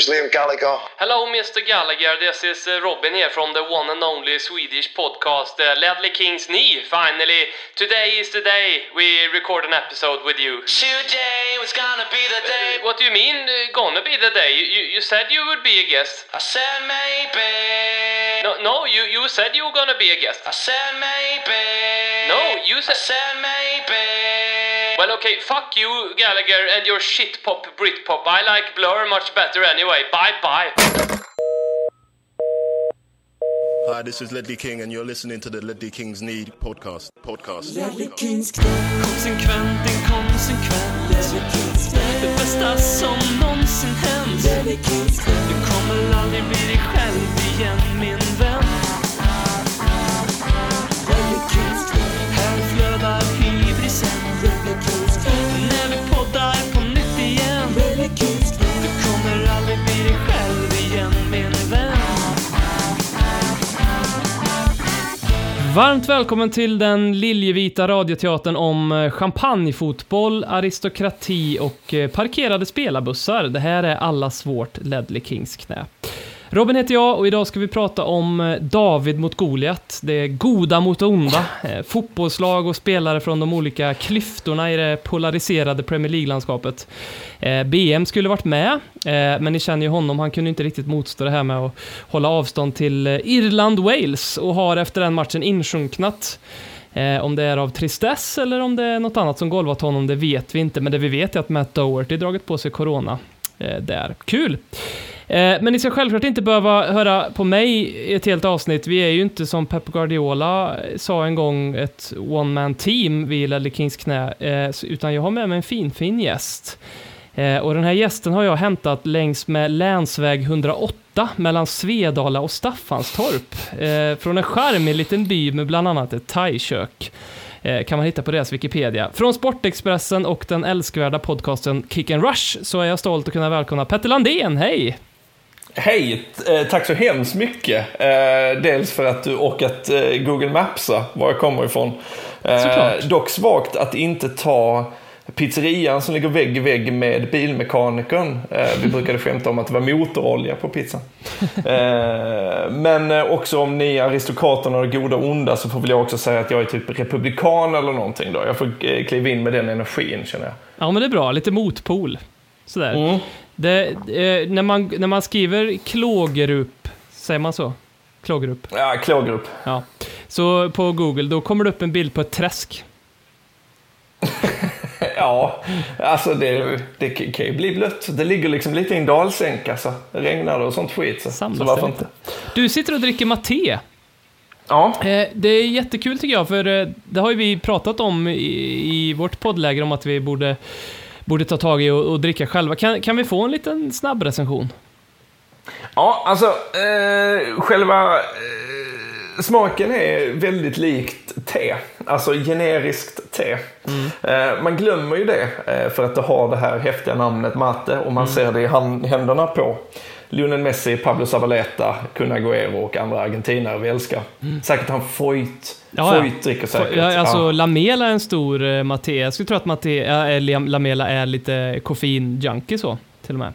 It's Liam Gallagher. Hello, Mr. Gallagher. This is uh, Robin here from the one and only Swedish podcast, uh, Ledley King's Knee. Finally, today is the day we record an episode with you. Today was gonna be the day. What do you mean, uh, gonna be the day? You, you, you said you would be a guest. I said maybe. No, no, you, you said you were gonna be a guest. I said maybe. No, you said. I said. said maybe. Well, okay, fuck you, Gallagher, and your shit pop Britpop. I like Blur much better anyway. Bye bye. Hi, this is Ledley King, and you're listening to the Ledley King's Need podcast. Podcast. Konsekvent, inkonsekvent Det bästa som någonsin hänt Du kommer Varmt välkommen till den liljevita radioteatern om eh, champagnefotboll, aristokrati och eh, parkerade spelarbussar. Det här är allas vårt Ledley Kings knä. Robin heter jag och idag ska vi prata om eh, David mot Goliat, det goda mot det onda, eh, fotbollslag och spelare från de olika klyftorna i det polariserade Premier League-landskapet. Eh, BM skulle varit med, men ni känner ju honom, han kunde inte riktigt motstå det här med att hålla avstånd till Irland-Wales och har efter den matchen insjunknat. Eh, om det är av tristess eller om det är något annat som golvat honom, det vet vi inte, men det vi vet är att Matt Doherty dragit på sig corona. Eh, där. Kul! Eh, Men ni ska självklart inte behöva höra på mig i ett helt avsnitt. Vi är ju inte som Pep Guardiola eh, sa en gång, ett one-man team vid Ledley Kings knä, eh, utan jag har med mig en fin, fin gäst. Eh, Och den här gästen har jag hämtat längs med länsväg 108 mellan Svedala och Staffanstorp. Eh, Från en charmig liten by med bland annat ett thaikök. Eh, kan man hitta på deras Wikipedia. Från Sportexpressen och den älskvärda podcasten Kick and Rush så är jag stolt att kunna välkomna Petter Landén, hej! Hej, eh, tack så hemskt mycket. Eh, dels för att du orkat Google Mapsa var jag kommer ifrån. Såklart. dock svagt att inte ta pizzerian som ligger vägg i vägg med bilmekanikern. Eh, vi brukade skämta om att det var motorolja på pizzan. Eh, men eh, också om ni aristokraterna och goda och onda så får väl jag också säga att jag är typ republikan eller någonting då. Jag får kliva in med den energin känner jag. Ja, men det är bra. Lite motpol. Sådär. Mm. Det, när, man, när man skriver Klågerup, säger man så? Klågerup, Ja, klågrupp. ja. Så på Google, då kommer det upp en bild på ett träsk. Ja, alltså det, det kan ju bli blött. Det ligger liksom lite i en dalsänka så det regnar och sånt skit. Så, så varför det inte? Du sitter och dricker maté. Ja, Eh, det är jättekul tycker jag, för eh, det har ju vi pratat om i, i vårt poddläger om att vi borde, borde ta tag i och, och dricka själva. Kan, kan vi få en liten snabb recension? ja alltså eh, själva eh, smaken är väldigt likt te. Alltså generiskt te. Eh, man glömmer ju det eh, för att det har det här häftiga namnet mate och man ser det i händerna på Lionel Messi, Pablo Zabaleta, Kun Agüero och andra argentinare vi älskar. Säkert han Foyt. Ja, ja. Foyt dricker säkert. Ja, alltså, Ja. Lamela är en stor eh, maté. Jag skulle tro att maté, äh, Lamela är lite koffein-junkie så, till och med.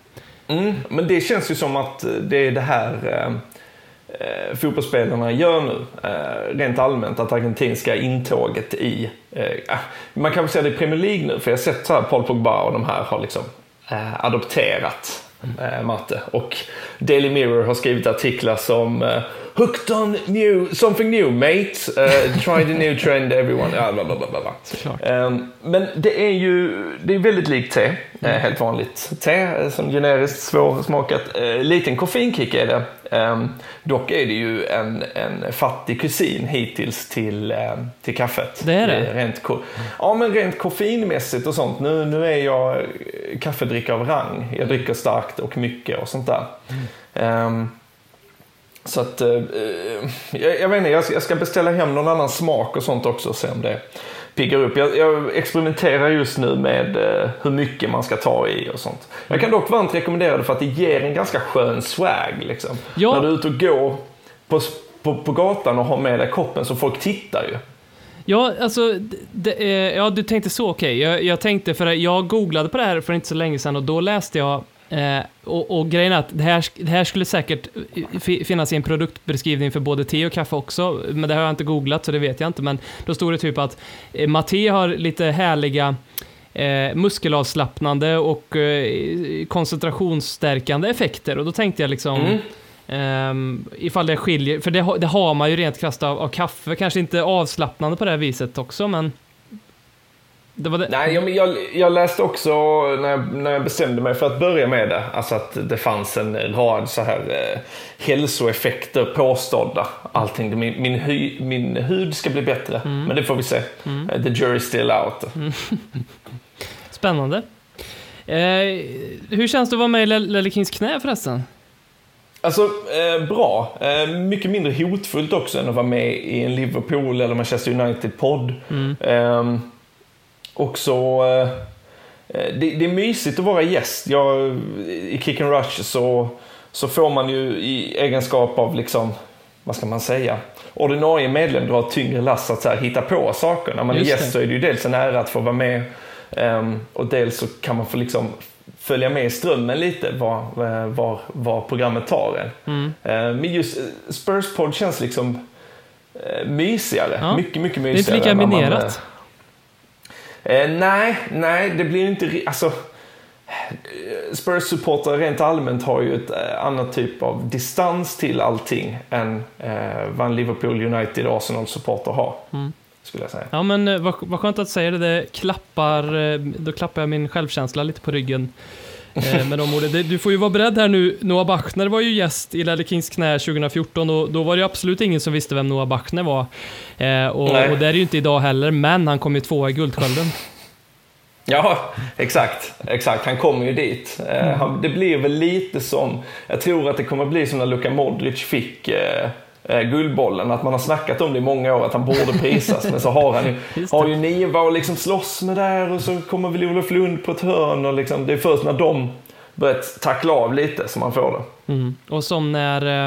Mm, men det känns ju som att det är det här eh, eh, fotbollsspelarna gör nu. Eh, rent allmänt, att argentinska intåget i... Eh, ah, man kan väl säga det i Premier League nu, för jag har sett så här Paul Pogba och de här har liksom eh, adopterat eh, matte. Och Daily Mirror har skrivit artiklar som eh, Hooked on new, something new mate, uh, try the new trend everyone, ja, bla, bla, bla, bla. Ehm, Men det är ju det är väldigt likt te. Eh, Helt vanligt te, eh, som generiskt svårsmakat. Eh, Liten koffeinkick är det. Ehm, Dock är det ju en, en fattig kusin hittills till, ehm, till kaffet. Det är det? Rent ja, men rent koffeinmässigt och sånt. Nu, nu är jag kaffedrickare av rang. Jag dricker starkt och mycket och sånt där. Ehm, så att, eh, jag, jag vet inte, jag ska, jag ska beställa hem någon annan smak och sånt också och se om det piggar upp. Jag, jag experimenterar just nu med eh, hur mycket man ska ta i och sånt. Jag kan dock varmt rekommendera det för att det ger en ganska skön swag. Liksom. Ja. När du är ute och går på, på, på gatan och har med dig koppen så folk tittar ju. Ja, alltså, det, eh, ja, du tänkte så, okej. Jag, jag tänkte, för jag googlade på det här för inte så länge sedan och då läste jag Eh, och, och grejen är att det här, det här skulle säkert fi- finnas i en produktbeskrivning för både te och kaffe också, men det har jag inte googlat så det vet jag inte. Men då stod det typ att eh, Maté har lite härliga eh, muskelavslappnande och eh, koncentrationsstärkande effekter. Och då tänkte jag liksom, Mm. ehm, ifall det skiljer, för det, har- det har man ju rent krasst av, av kaffe, kanske inte avslappnande på det här viset också, men det det. Nej, jag, jag, jag läste också när jag, när jag bestämde mig för att börja med det, alltså att det fanns en rad så här eh, hälsoeffekter påstådda. Allting, min, min, hy, min hud ska bli bättre, men det får vi se. Eh, The jury's still out. Spännande. Eh, hur känns det att vara med i Le- Lelle Kings knä förresten? Alltså, eh, bra. Eh, mycket mindre hotfullt också än att vara med i en Liverpool eller Manchester United-podd. Eh, också, eh, det, det är mysigt att vara gäst. Jag, I Kick and Rush så, så får man ju i egenskap av, liksom, vad ska man säga, ordinarie medlem dra tyngre lass att så här, hitta på saker. När man Just är gäst det. så är det ju dels en ära att få vara med ehm, och dels så kan man få liksom följa med i strömmen lite var, eh, var, var programmet tar en. Mm. Eh, Men just eh, Spurs-podd känns liksom eh, mysigare. Ja. Mycket, mycket Det är mysigare. lika minerat. Eh, nej, nej, det blir inte... Alltså, Spurs-supportrar rent allmänt har ju ett eh, annat typ av distans till allting än eh, vad en Liverpool United Arsenal-supporter har. Mm. Skulle jag säga. Ja, men eh, vad, vad skönt att säga det. det klappar, eh, då klappar jag min självkänsla lite på ryggen. Eh, med de orden. Du får ju vara beredd här nu. Noah Bachner var ju gäst i Lelle Kings knä 2014 och då var det absolut ingen som visste vem Noah Bachner var. Eh, och, och det är det ju inte idag heller, men han kom ju tvåa i Guldskölden. Ja, exakt. exakt. Han kommer ju dit. Eh, Mm. det blir väl lite som, jag tror att det kommer bli som när Luka Modric fick eh, Guldbollen, att man har snackat om det i många år, att han borde prisas, men så har han ju, har ju Niva och liksom slåss med där och så kommer väl Olof Lund på ett hörn och liksom, det är först när de börjat tackla av lite som man får det. Mm. Och som när...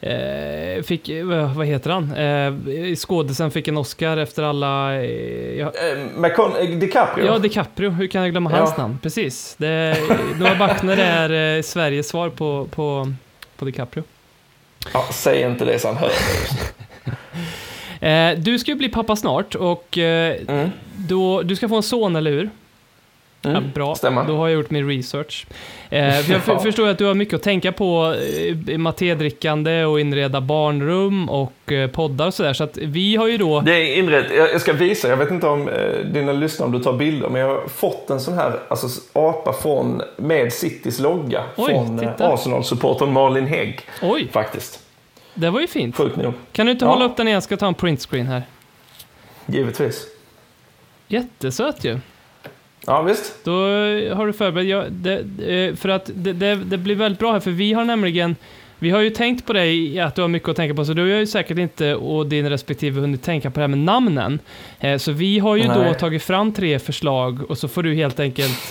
eh, fick, eh, vad heter han? Eh, skådisen fick en Oscar efter alla... Eh, ja, Eh, eh, DiCaprio? ja, DiCaprio. Hur kan jag glömma hans Ja. namn? Precis. Det, Noah Bachner är eh, Sveriges svar på, på, på DiCaprio. Ja, säg inte det så han hör det. Du ska ju bli pappa snart och eh, Mm. då, du ska få en son, eller hur? Mm. Ja, bra, stämmer. då har jag gjort min research. Eh, för jag Ja. förstår att du har mycket att tänka på, eh, matédrickande och inreda barnrum och eh, poddar och sådär. Så att vi har ju då... Det är inrett. Jag jag ska visa, jag vet inte om eh, dina lyssnare om du tar bilder, men jag har fått en sån här alltså, apa från, med Citys logga Oj, från eh. Arsenal-supportern Malin Hägg. Oj, Faktiskt. det var ju fint. Sjukt nog. Kan du inte Ja. hålla upp den igen? Jag ska ta en printscreen här. Givetvis. Jättesöt ju. Ja, visst. Då eh, har du förberett. Ja, det, eh, för att det, det, det blir väldigt bra här, för vi har nämligen vi har ju tänkt på dig att du har mycket att tänka på, så du har ju säkert inte och din respektive hunnit tänka på det här med namnen. Eh, Så vi har ju då Nej. tagit fram tre förslag och så får du helt enkelt,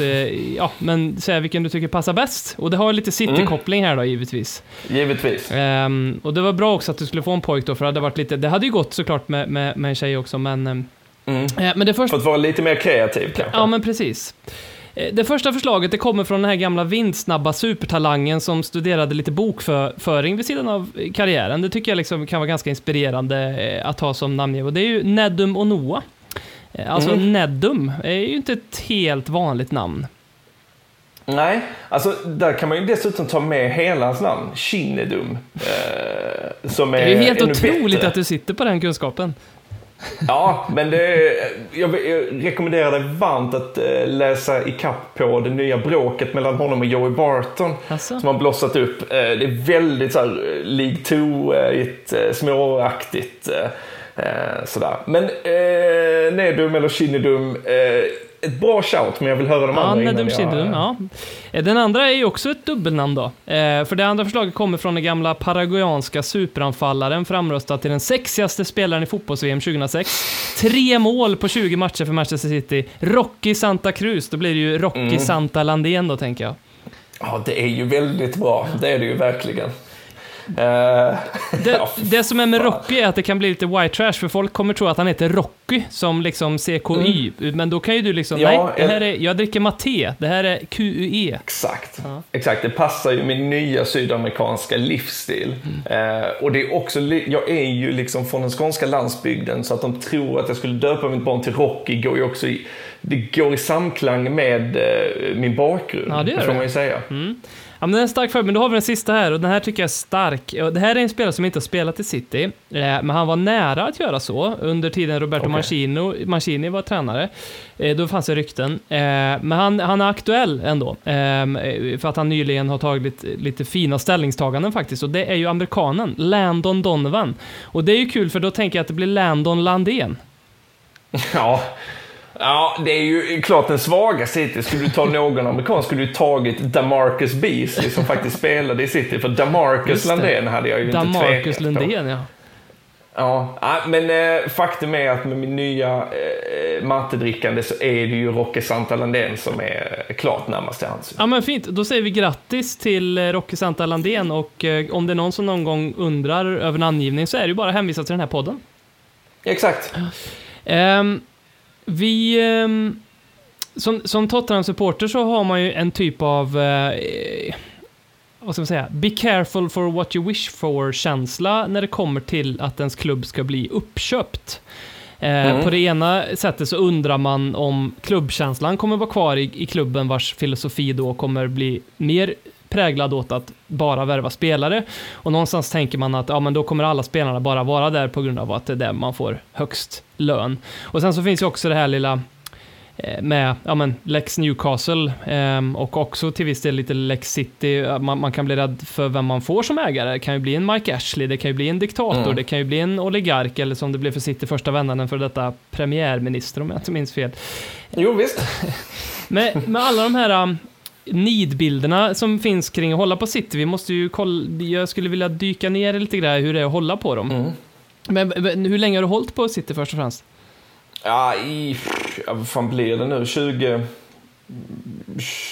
ja, men säga vilken du tycker passar bäst. Och det har lite city-koppling här då, givetvis. Givetvis. Ehm, och det var bra också att du skulle få en pojk då, för det hade varit lite, det hade ju gått såklart med, med, med en tjej också, men... Mm. eh, men det första... För att vara lite mer kreativ kanske. Ja, men precis. Eh, Det första förslaget det kommer från den här gamla vindsnabba supertalangen som studerade lite bokföring vid sidan av eh, karriären. Det tycker jag liksom kan vara ganska inspirerande att ha som namngiv. Och det är ju Nedum och Noah. Alltså Mm. Nedum är ju inte ett helt vanligt namn. Nej, alltså där kan man ju dessutom ta med hela hans namn, Shinedum. Eh, som är Det är ju helt otroligt bättre. att du sitter på den kunskapen. Ja, men det, jag, jag rekommenderar dig varmt att eh, läsa ikapp på det nya bråket mellan honom och Joey Barton. Alltså? Som har blossat upp. Eh, det är väldigt så här, eh, League 2-igt, eh, småaktigt. Sådär. Men eh, Nedum eller Shinedum, eh, ett bra shout, men jag vill höra de Ja, andra innan jag... Shindrum, ja. Eh, Den andra är ju också ett dubbelnamn då. Eh, För det andra förslaget kommer från den gamla paraguayanska superanfallaren framröstad till den sexigaste spelaren i fotbolls-VM 2006. Tre mål på 20 matcher för Manchester City. Rocky Santa Cruz, då blir det ju Rocky Mm. Santa Landén då tänker jag. Ja, det är ju väldigt bra. Det är det ju verkligen. Eh, Det, ja, det som är med. Rocky är att det kan bli lite white trash, för folk kommer tro att han heter Rocky, som liksom CKY. Men då kan ju du liksom, Mm. Ja, nej, det här är, jag dricker maté, det här är QUE. Exakt. Exakt, det passar ju min nya sydamerikanska livsstil. Mm. Eh, och det är också, jag är ju liksom från den skånska landsbygden så att de tror att jag skulle döpa mitt barn till Rocky går ju också i, det går i samklang med eh, min bakgrund. Ja, det får man ju säga. Ja, men den är stark för men då har vi den sista här och den här tycker jag är stark. Det här är en spelare som inte har spelat i City, eh, men han var nära att göra så under tiden Roberto Okej. Mancini, Mancini var tränare. Eh, Då fanns det rykten. Eh, Men han, han är aktuell ändå, eh, för att han nyligen har tagit lite, lite fina ställningstaganden faktiskt, och det är ju amerikanen, Landon Donovan. Och det är ju kul för då tänker jag att det blir Landon Landén. Ja. Ja, det är ju klart den svaga City. Skulle du ta någon amerikan skulle du tagit Damarcus Beasley som faktiskt spelade i City. För Damarcus. Landén hade jag ju inte Damarcus tvekat på. Lundén, ja. Ja, ja, men eh, faktum är att med min nya eh, mattedrickande så är det ju Roque Santalandén som är klart närmast till hands. Ja men fint, då säger vi grattis till eh, Rocky Santa Landén och eh, om det är någon som någon gång undrar över namngivning så är det ju bara att hänvisa till den här podden. Exakt. Ehm, vi... ehm, som, som Tottenham-supporter så har man ju en typ av... eh, vad ska man säga? Be careful for what you wish for-känsla när det kommer till att ens klubb ska bli uppköpt. Eh, Mm. På det ena sättet så undrar man om klubbkänslan kommer vara kvar i, i klubben vars filosofi då kommer bli mer präglad åt att bara värva spelare. Och någonstans tänker man att ja, men då kommer alla spelarna bara vara där på grund av att det är där man får högst lön. Och sen så finns ju också det här lilla eh, med ja, men Lex Newcastle ehm, och också till viss del lite Lex City. Man, man kan bli rädd för vem man får som ägare. Det kan ju bli en Mike Ashley, det kan ju bli en diktator, Mm. det kan ju bli en oligark eller som det blev för City första vändan, en för detta premiärminister om jag inte minns fel. Jo, visst. Med, med alla de här um, nidbilderna som finns kring att hålla på City, vi måste ju kolla, jag skulle vilja dyka ner lite grann hur det är att hålla på dem. Mm. Men, men hur länge har du hållit på City först och främst? Ja, i... Ja, vad fan blir det nu? 20...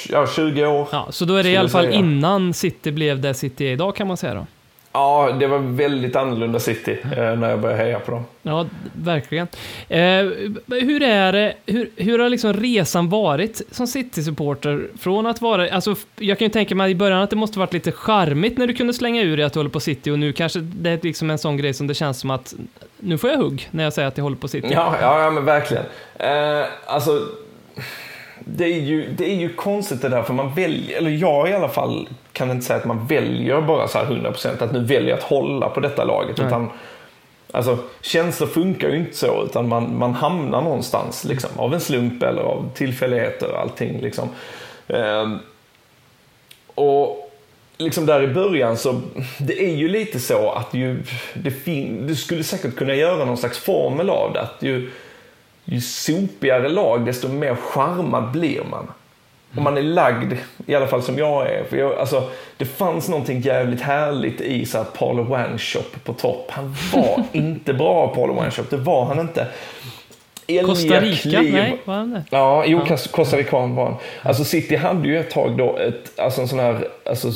Ja, 20 år. Ja, så då är det i alla fall säga. innan City blev det City är idag kan man säga då. Ja, det var väldigt annorlunda City eh, när jag började heja på dem. Ja, verkligen. Eh, hur är det, hur, hur har liksom resan varit som City-supporter? Från att vara, alltså jag kan ju tänka mig i början att det måste varit lite charmigt när du kunde slänga ur dig att du håller på City och nu kanske det är liksom en sån grej som det känns som att nu får jag hugg när jag säger att jag håller på City. Ja, ja, ja men verkligen. Eh, alltså, det är, ju, det är ju konstigt det där, för man väljer, eller jag i alla fall kan inte säga att man väljer bara så här 100% att nu väljer att hålla på detta laget. Nej. Utan, alltså, känslor funkar ju inte så, utan man, man hamnar någonstans liksom, av en slump eller av tillfälligheter och allting. Liksom. Eh, och liksom där i början så, det är ju lite så att ju, det fin, du skulle säkert kunna göra någon slags formel av det. Att ju, ju sopigare lag, desto mer charmad blir man. Om man är lagd, i alla fall som jag är. För jag, alltså, det fanns någonting jävligt härligt i så här Paulo Wanshop på topp. Han var inte bra, Paulo Wanshop. Det var han inte. Elga Costa Rica? kliv- Nej, vad är det? Ja, jo, Costa- Costa Rican var han. Alltså City hade ju ett tag då ett, alltså en sån här, alltså,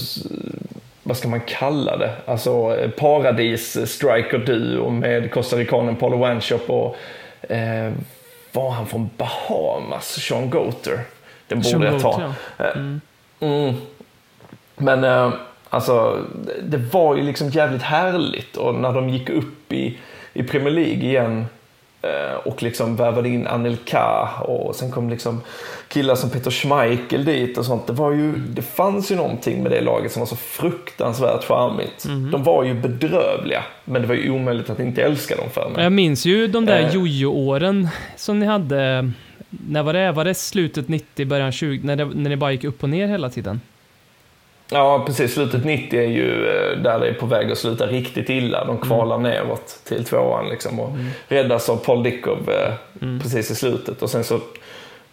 vad ska man kalla det? Alltså paradis striker duo med Costa Ricanen Paulo Wanshop och eh, var han från Bahamas? Sean Goater. Den borde jag ta. Ja. Eh, Mm. Men eh, alltså, det- var ju liksom jävligt härligt och när de gick upp i, i Premier League igen eh, och liksom värvade in Anelka och sen kom liksom killar som Peter Schmeichel dit och sånt. Det, var ju, det fanns ju någonting med det laget som var så fruktansvärt charmigt. De var ju bedrövliga, men det var ju omöjligt att inte älska dem för mig. Jag minns ju de där Eh. jojo-åren som ni hade. När var det? Var det slutet 90, början 20? När, det, när ni bara gick upp och ner hela tiden? Ja, precis. Slutet 90 är ju eh, där det är på väg att sluta riktigt illa. De kvalar neråt till tvåan liksom och räddas av Paul Dickov eh, precis i slutet. Och sen så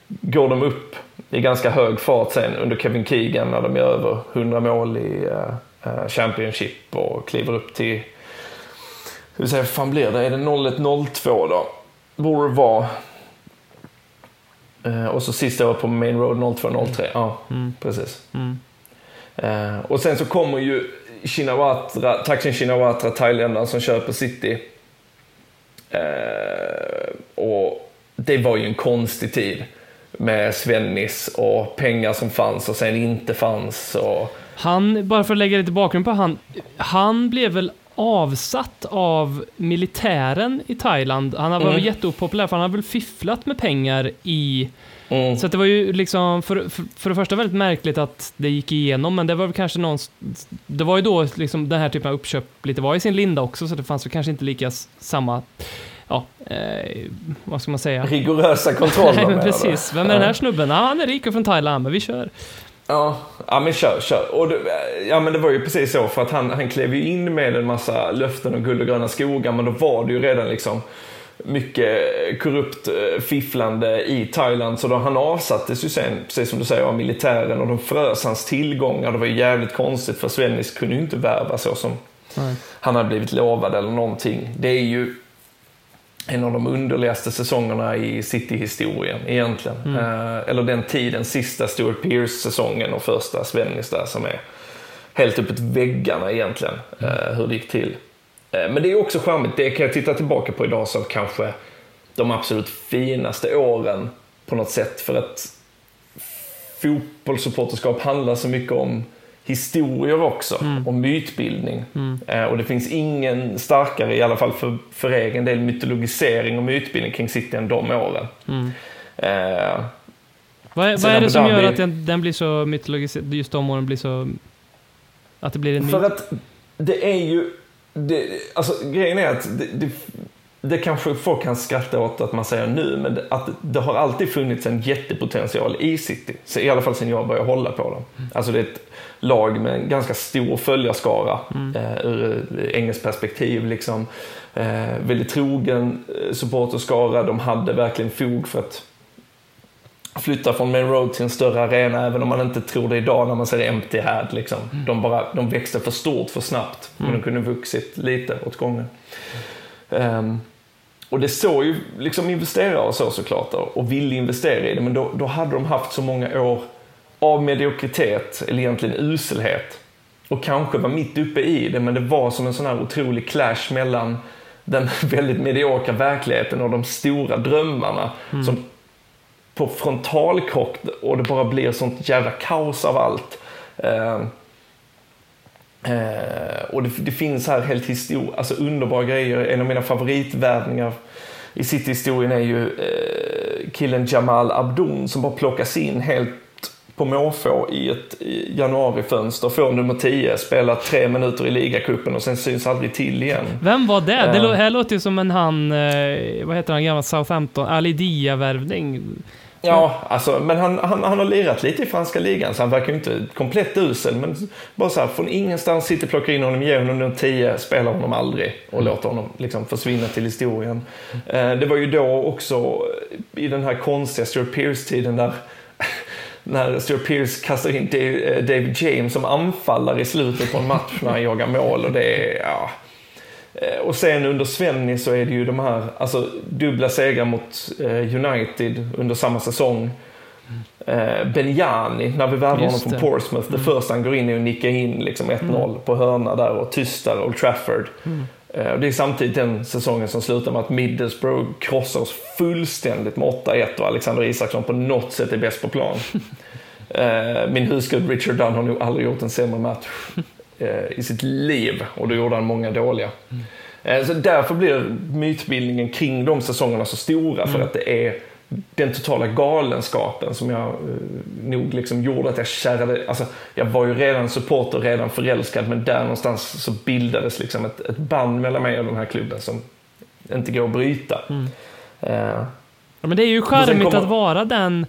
går de upp i ganska hög fart sen under Kevin Keegan när de gör över 100 mål i eh, Championship och kliver upp till... Hur fan blir det? Är det 01-02 då? Borde det vara. Eh, och så sista året på Main Road 02-03. Ja, precis. Mm. Eh, och sen så kommer ju Shinawatra, Taksin Shinawatra, thailändaren som köper City. Eh, och det var ju en konstig tid med Svennis och pengar som fanns och sen inte fanns. Och, Han, bara för att lägga lite bakgrund på han, han blev väl avsatt av militären i Thailand. Han var Mm. jätteopopulär för han har väl fifflat med pengar i... mm, Så det var ju liksom, för, för, för det första väldigt märkligt att det gick igenom, men det var väl kanske någon... Det var ju då liksom den här typen av uppköp lite var i sin linda också, så det fanns väl kanske inte lika samma... Ja, eh, vad ska man säga? rigorösa kontroller. Nej, men precis. Vem är den här snubben? Ja, han är rik och från Thailand, men vi kör. Ja, ja men kör, kör. Och det, ja, men det var ju precis så, för att han, han klev ju in med en massa löften och guld och gröna skogar, men då var det ju redan liksom mycket korrupt eh, fifflande i Thailand, så då han avsattes ju sen, precis som du säger, av militären och de frös hans tillgångar. Det var ju jävligt konstigt, för Svennis kunde ju inte värva så som Nej. han hade blivit lovad eller någonting. Det är ju en av de underligaste säsongerna i City-historien egentligen. Eh, eller den tiden, sista Stuart Pearce-säsongen och första Svennis där som är helt uppåt väggarna egentligen, eh, hur det gick till. Eh, men det är också charmigt, det kan jag titta tillbaka på idag som kanske de absolut finaste åren på något sätt. För att fotbollssupporterskap handlar så mycket om historier också, om mytbildning. Eh, och det finns ingen starkare, i alla fall för, för egen del, mytologisering och mytbildning kring City än de åren. Eh, Vad är, vad är det som gör att den, den blir så mytologiserad, just de åren blir så... Att det blir en För myt? att det är ju... Det, alltså, grejen är att det, det, det kanske folk kan skratta åt att man säger nu, men att det har alltid funnits en jättepotential i City. Så I alla fall sedan jag började hålla på dem. Alltså det är ett lag med en ganska stor följarskara eh, ur engelskt perspektiv. Liksom. Eh, väldigt trogen eh, supporterskara. De hade verkligen fog för att flytta från Main Road till en större arena, även om man inte tror det idag när man ser Empty Had. Liksom. De, bara, de växte för stort för snabbt, men de kunde vuxit lite åt gången. Ehm, och det såg ju liksom investerare och så såklart och ville investera i det, men då, då hade de haft så många år av mediokritet, eller egentligen uselhet, och kanske var mitt uppe i det, men det var som en sån här otrolig clash mellan den väldigt mediokra verkligheten och de stora drömmarna som på frontalkrock och det bara blir sånt jävla kaos av allt. Eh, och det, det finns här helt histor alltså underbara grejer. En av mina favoritvärvningar i City-historien är ju eh, killen Jamal Abdon som bara plockas in helt på måfå i ett januarifönster, får nummer 10, spelar tre minuter i ligacupen och sen syns aldrig till igen. Vem var det? Det Eh. här låter ju som en han, eh, vad heter han, gammal Southampton, Ali Dia-värvning. Ja, alltså, men han, han, han har lirat lite i franska ligan så han verkar ju inte komplett usel. Men bara så här, från ingenstans City plockar in honom, ger honom 10, spelar honom aldrig och låter honom liksom försvinna till historien. Eh, det var ju då också i den här konstiga Stuart Pearce-tiden där när Stuart Pearce kastar in eh, David James som anfallare i slutet på en match när han jagar mål och det är, ja. Eh, Och sen under Svenny så är det ju de här, alltså dubbla segrar mot eh, United under samma säsong. Eh, Benjani, när vi värvar honom från det. Mm. Portsmouth, det första han går in är att nicka in liksom 1-0 på hörna där och tystar Old Trafford. Mm. Och det är samtidigt den säsongen som slutar med att Middlesbrough krossar oss fullständigt med 8-1 och Alexander Isaksson på något sätt är bäst på plan. Min husgud Richard Dunn har nog aldrig gjort en sämre match i sitt liv och då gjorde han många dåliga. Eh, Så därför blir mytbildningen kring de säsongerna så stora för att det är den totala galenskapen som jag eh, nog liksom gjorde att jag kärrade, alltså jag var ju redan supporter, redan förälskad men där någonstans så bildades liksom ett, ett band mellan mig och den här klubben som inte går att bryta. Eh, Ja, men det är ju charmigt kommer- att vara den...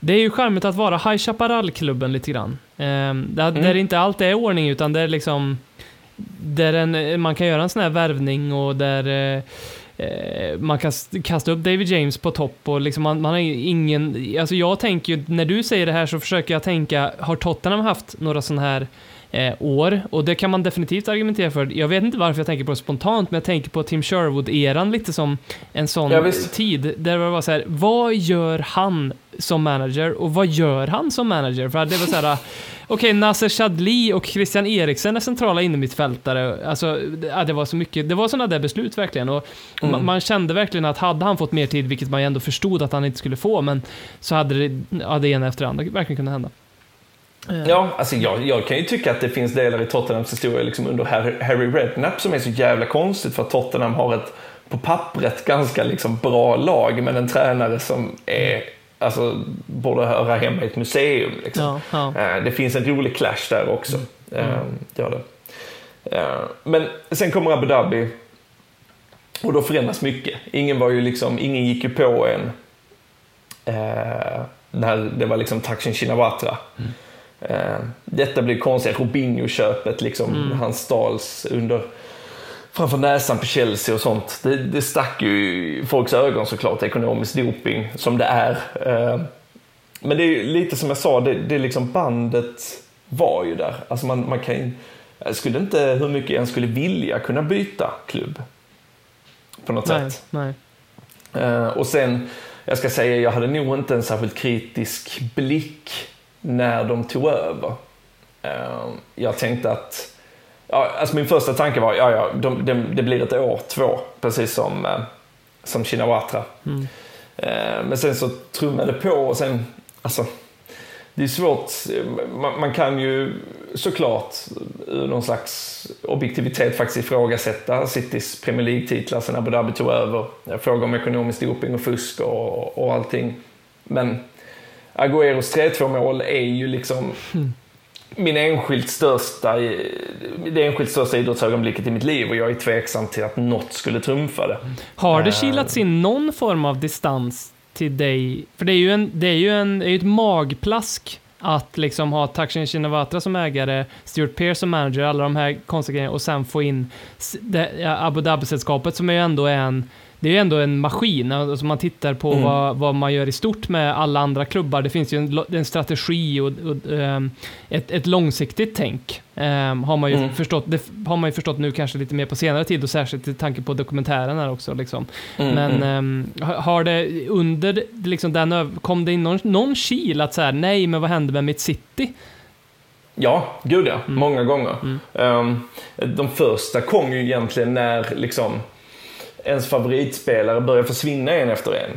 Det är ju charmigt att vara High Chaparral-klubben lite grann. Ehm, där, Mm. där inte allt är ordning, utan det är liksom... Där en, man kan göra en sån här värvning och där eh, eh, man kan st- kasta upp David James på topp och liksom man, man har ingen... Alltså jag tänker ju, när du säger det här så försöker jag tänka, har Tottenham haft några sån här eh, år. Och det kan man definitivt argumentera för. Jag vet inte varför jag tänker på det spontant, men jag tänker på Tim Sherwood-eran lite som en sån Ja, tid. Där det var så här, vad gör han som manager och vad gör han som manager? För det var så här, okej, Nasser Chadli och Christian Eriksen är centrala innermittfältare. Alltså, det var så mycket, det var sådana där beslut verkligen. Och Mm. man, man kände verkligen att hade han fått mer tid, vilket man ju ändå förstod att han inte skulle få, men så hade det, ja, det ena efter det andra verkligen kunnat hända. Eh, Ja, alltså jag, jag kan ju tycka att det finns delar i Tottenhams historia liksom under Harry, Redknapp som är så jävla konstigt för att Tottenham har ett på pappret ganska liksom bra lag men en tränare som är, alltså, borde höra hemma i ett museum. Liksom. Ja, ja. Eh, Det finns en rolig clash där också. Gör det. Eh, Men sen kommer Abu Dhabi och då förändras mycket. Ingen var ju liksom, ingen gick ju på en när det var liksom Taksin Shinawatra. Eh, detta blir konstigt. Robinho-köpet, liksom, han stals under framför näsan på Chelsea och sånt. Det, det stack ju i folks ögon såklart, ekonomisk doping som det är. Eh, men det är lite som jag sa, det, det är liksom bandet var ju där. Alltså man, man kan jag skulle inte, hur mycket jag än skulle vilja, kunna byta klubb. På något Nej, sätt. nej. Eh, och sen, jag ska säga, jag hade nog inte en särskilt kritisk blick när de tog över. Eh, jag tänkte att, ja, alltså min första tanke var, ja, ja, de, de, det blir ett år, två, precis som, eh, som Shinawatra. Mm. Eh, men sen så trummade det på och sen, alltså, det är svårt. Man, man kan ju såklart ur någon slags objektivitet faktiskt ifrågasätta Citys Premier League-titlar sen Abu Dhabi tog över. Fråga om ekonomisk doping och fusk och, och allting. Men Agüeros 3-2 mål är ju liksom min enskilt största, det enskilt största idrottsögonblicket i mitt liv och jag är tveksam till att något skulle trumfa det. Har det Eh. kilats in någon form av distans till dig? För det är ju, en, det är ju, en, det är ju ett magplask att liksom ha Takshin Shinawatra som ägare, Stuart Pearce som manager, alla de här konstiga grejerna och sen få in Abu Dhabi-sällskapet som är ju ändå en det är ju ändå en maskin, alltså man tittar på Mm. vad, vad man gör i stort med alla andra klubbar. Det finns ju en, en strategi och, och ehm, ett, ett långsiktigt tänk. ehm, har, man ju Mm. förstått, det har man ju förstått nu kanske lite mer på senare tid och särskilt i tanke på dokumentären här också. Liksom. Mm, Men mm. ehm, har- det under liksom den, kom det in någon, någon kil att så här, nej men vad hände med mitt city? Ja, gud ja. Många gånger. Mm. De första kom ju egentligen när liksom, ens favoritspelare började försvinna en efter en.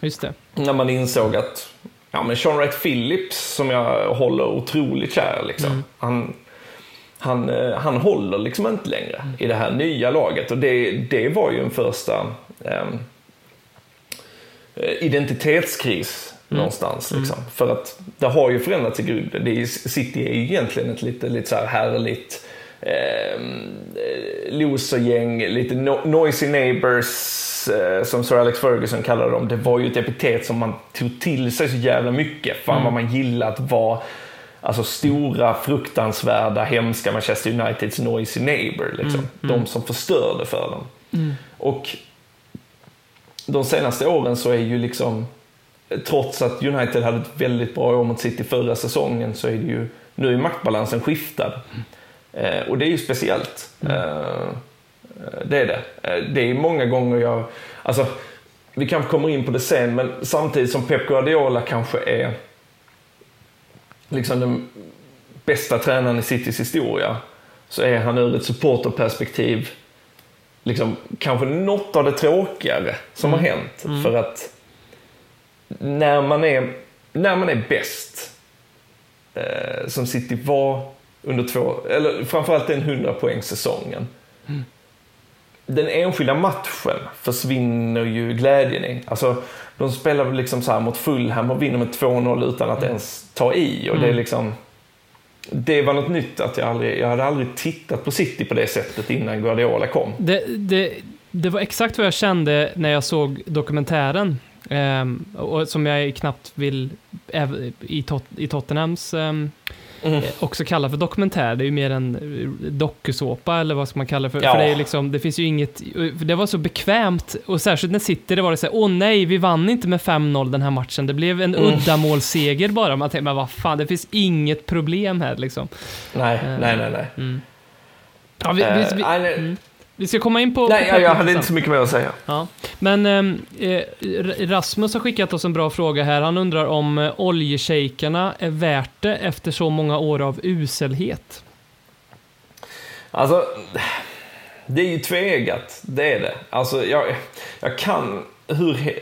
Just det. När man insåg att ja, men Sean Wright Phillips, som jag håller otroligt kär, liksom, Mm. han, han, eh, han håller liksom inte längre Mm. i det här nya laget. Och det, det var ju en första ehm, eh, identitetskris någonstans. Liksom. För att det har ju förändrats i grunden. City är ju egentligen ett lite, lite så här härligt eh, losergäng, lite no, noisy neighbors, eh, som Sir Alex Ferguson kallade dem. Det var ju ett epitet som man tog till sig så jävla mycket. Fan vad man gillar att vara Alltså stora, fruktansvärda, hemska Manchester Uniteds noisy neighbor. Liksom. De som förstörde för dem. Och de senaste åren så är ju liksom, trots att United hade ett väldigt bra år mot City förra säsongen, så är det ju, nu är maktbalansen skiftad. Eh, och det är ju speciellt. Eh, det är det. Eh, det är många gånger jag, alltså, vi kanske kommer in på det sen, men samtidigt som Pep Guardiola kanske är liksom den bästa tränaren i Citys historia, så är han ur ett supporterperspektiv liksom, kanske något av det tråkigare som har hänt. För att när man är, när man är bäst, eh, som City var under två, eller framförallt den 100 säsongen Den enskilda matchen försvinner ju glädjen i. Alltså, de spelar liksom så här mot Fulham och vinner med 2-0 utan att ens ta i. Och det är liksom... Det var något nytt att jag aldrig, jag hade aldrig tittat på City på det sättet innan Guardiola kom. Det, det, det var exakt vad jag kände när jag såg dokumentären. ehm, och som jag knappt vill i, Tot- i Tottenhams ehm, Mm. eh, också kallar för dokumentär. Det är ju mer en eh, dokusåpa eller vad ska man kalla det för. Ja. För det, är liksom, det finns ju inget, för det var så bekvämt och särskilt när City det var det så här, åh nej, vi vann inte med 5-0 den här matchen. Det blev en Mm. uddamålsseger bara. Man tänkte, men vad fan, det finns inget problem här liksom. Nej, Eh, nej, nej, nej. Mm. Ja, vi, Eh, vi, vi, mm. Vi ska komma in på... Nej, på jag, hade inte så mycket mer att säga. Ja. Men ehm, eh, Rasmus har skickat oss en bra fråga här. Han undrar om eh, oljeshejkarna är värt det efter så många år av uselhet. Alltså, det är ju tveeggat, det är det. Alltså, jag, jag kan, hur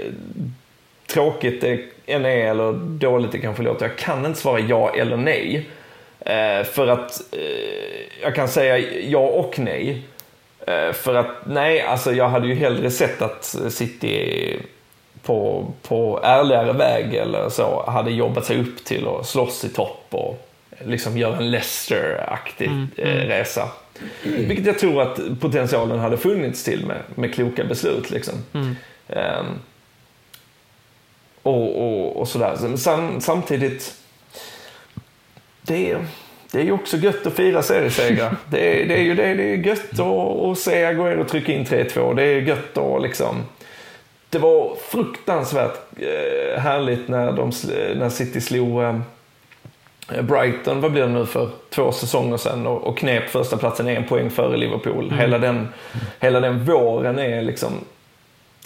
tråkigt det än är eller dåligt det kanske låter, jag kan inte svara ja eller nej. Eh, för att eh, jag kan säga ja och nej. Eh, för att nej, alltså jag hade ju hellre sett att City på, på ärligare väg eller så hade jobbat sig upp till att slåss i topp och liksom göra en Leicester-aktig eh, resa. Vilket jag tror att potentialen hade funnits till med, med kloka beslut. Liksom. Ehm, och, och, och sådär. Sam, samtidigt, det är, det är ju också gött att fira seriesegrar. det, är, det är ju det, det är gött att, att se Agüero trycka in 3-2. Det är gött att liksom... Det var fruktansvärt eh, härligt när, de, när City slog eh, Brighton, vad blir det nu för två säsonger sedan och, och knep första platsen en poäng före Liverpool. Hela, den, hela den våren är liksom,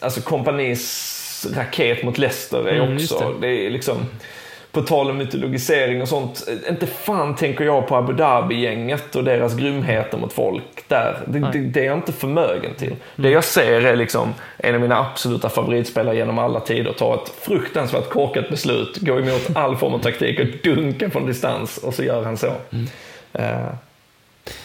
alltså kompanis raket mot Leicester är Mm, också, det. är liksom, på tal om mytologisering och sånt, inte fan tänker jag på Abu Dhabi-gänget och deras grymheter mot folk där. Det, det, det är jag inte förmögen till. Det jag ser är liksom en av mina absoluta favoritspelare genom alla tider ta ett fruktansvärt korkat beslut, gå emot all form av taktik och dunka från distans och så gör han så. Eh,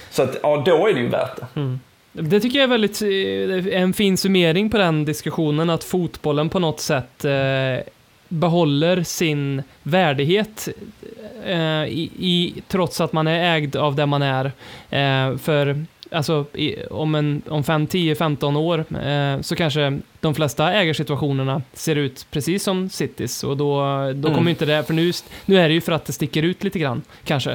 så att, ja, då är det ju värt det. Det tycker jag är väldigt eh, en fin summering på den diskussionen, att fotbollen på något sätt eh, behåller sin värdighet eh, i, i, trots att man är ägd av det man är. Eh, för alltså, i, om, en, om 5, 10, 15 år eh, så kanske de flesta ägarsituationerna ser ut precis som Citys och då, då kommer inte det, för nu, nu är det ju för att det sticker ut lite grann, kanske.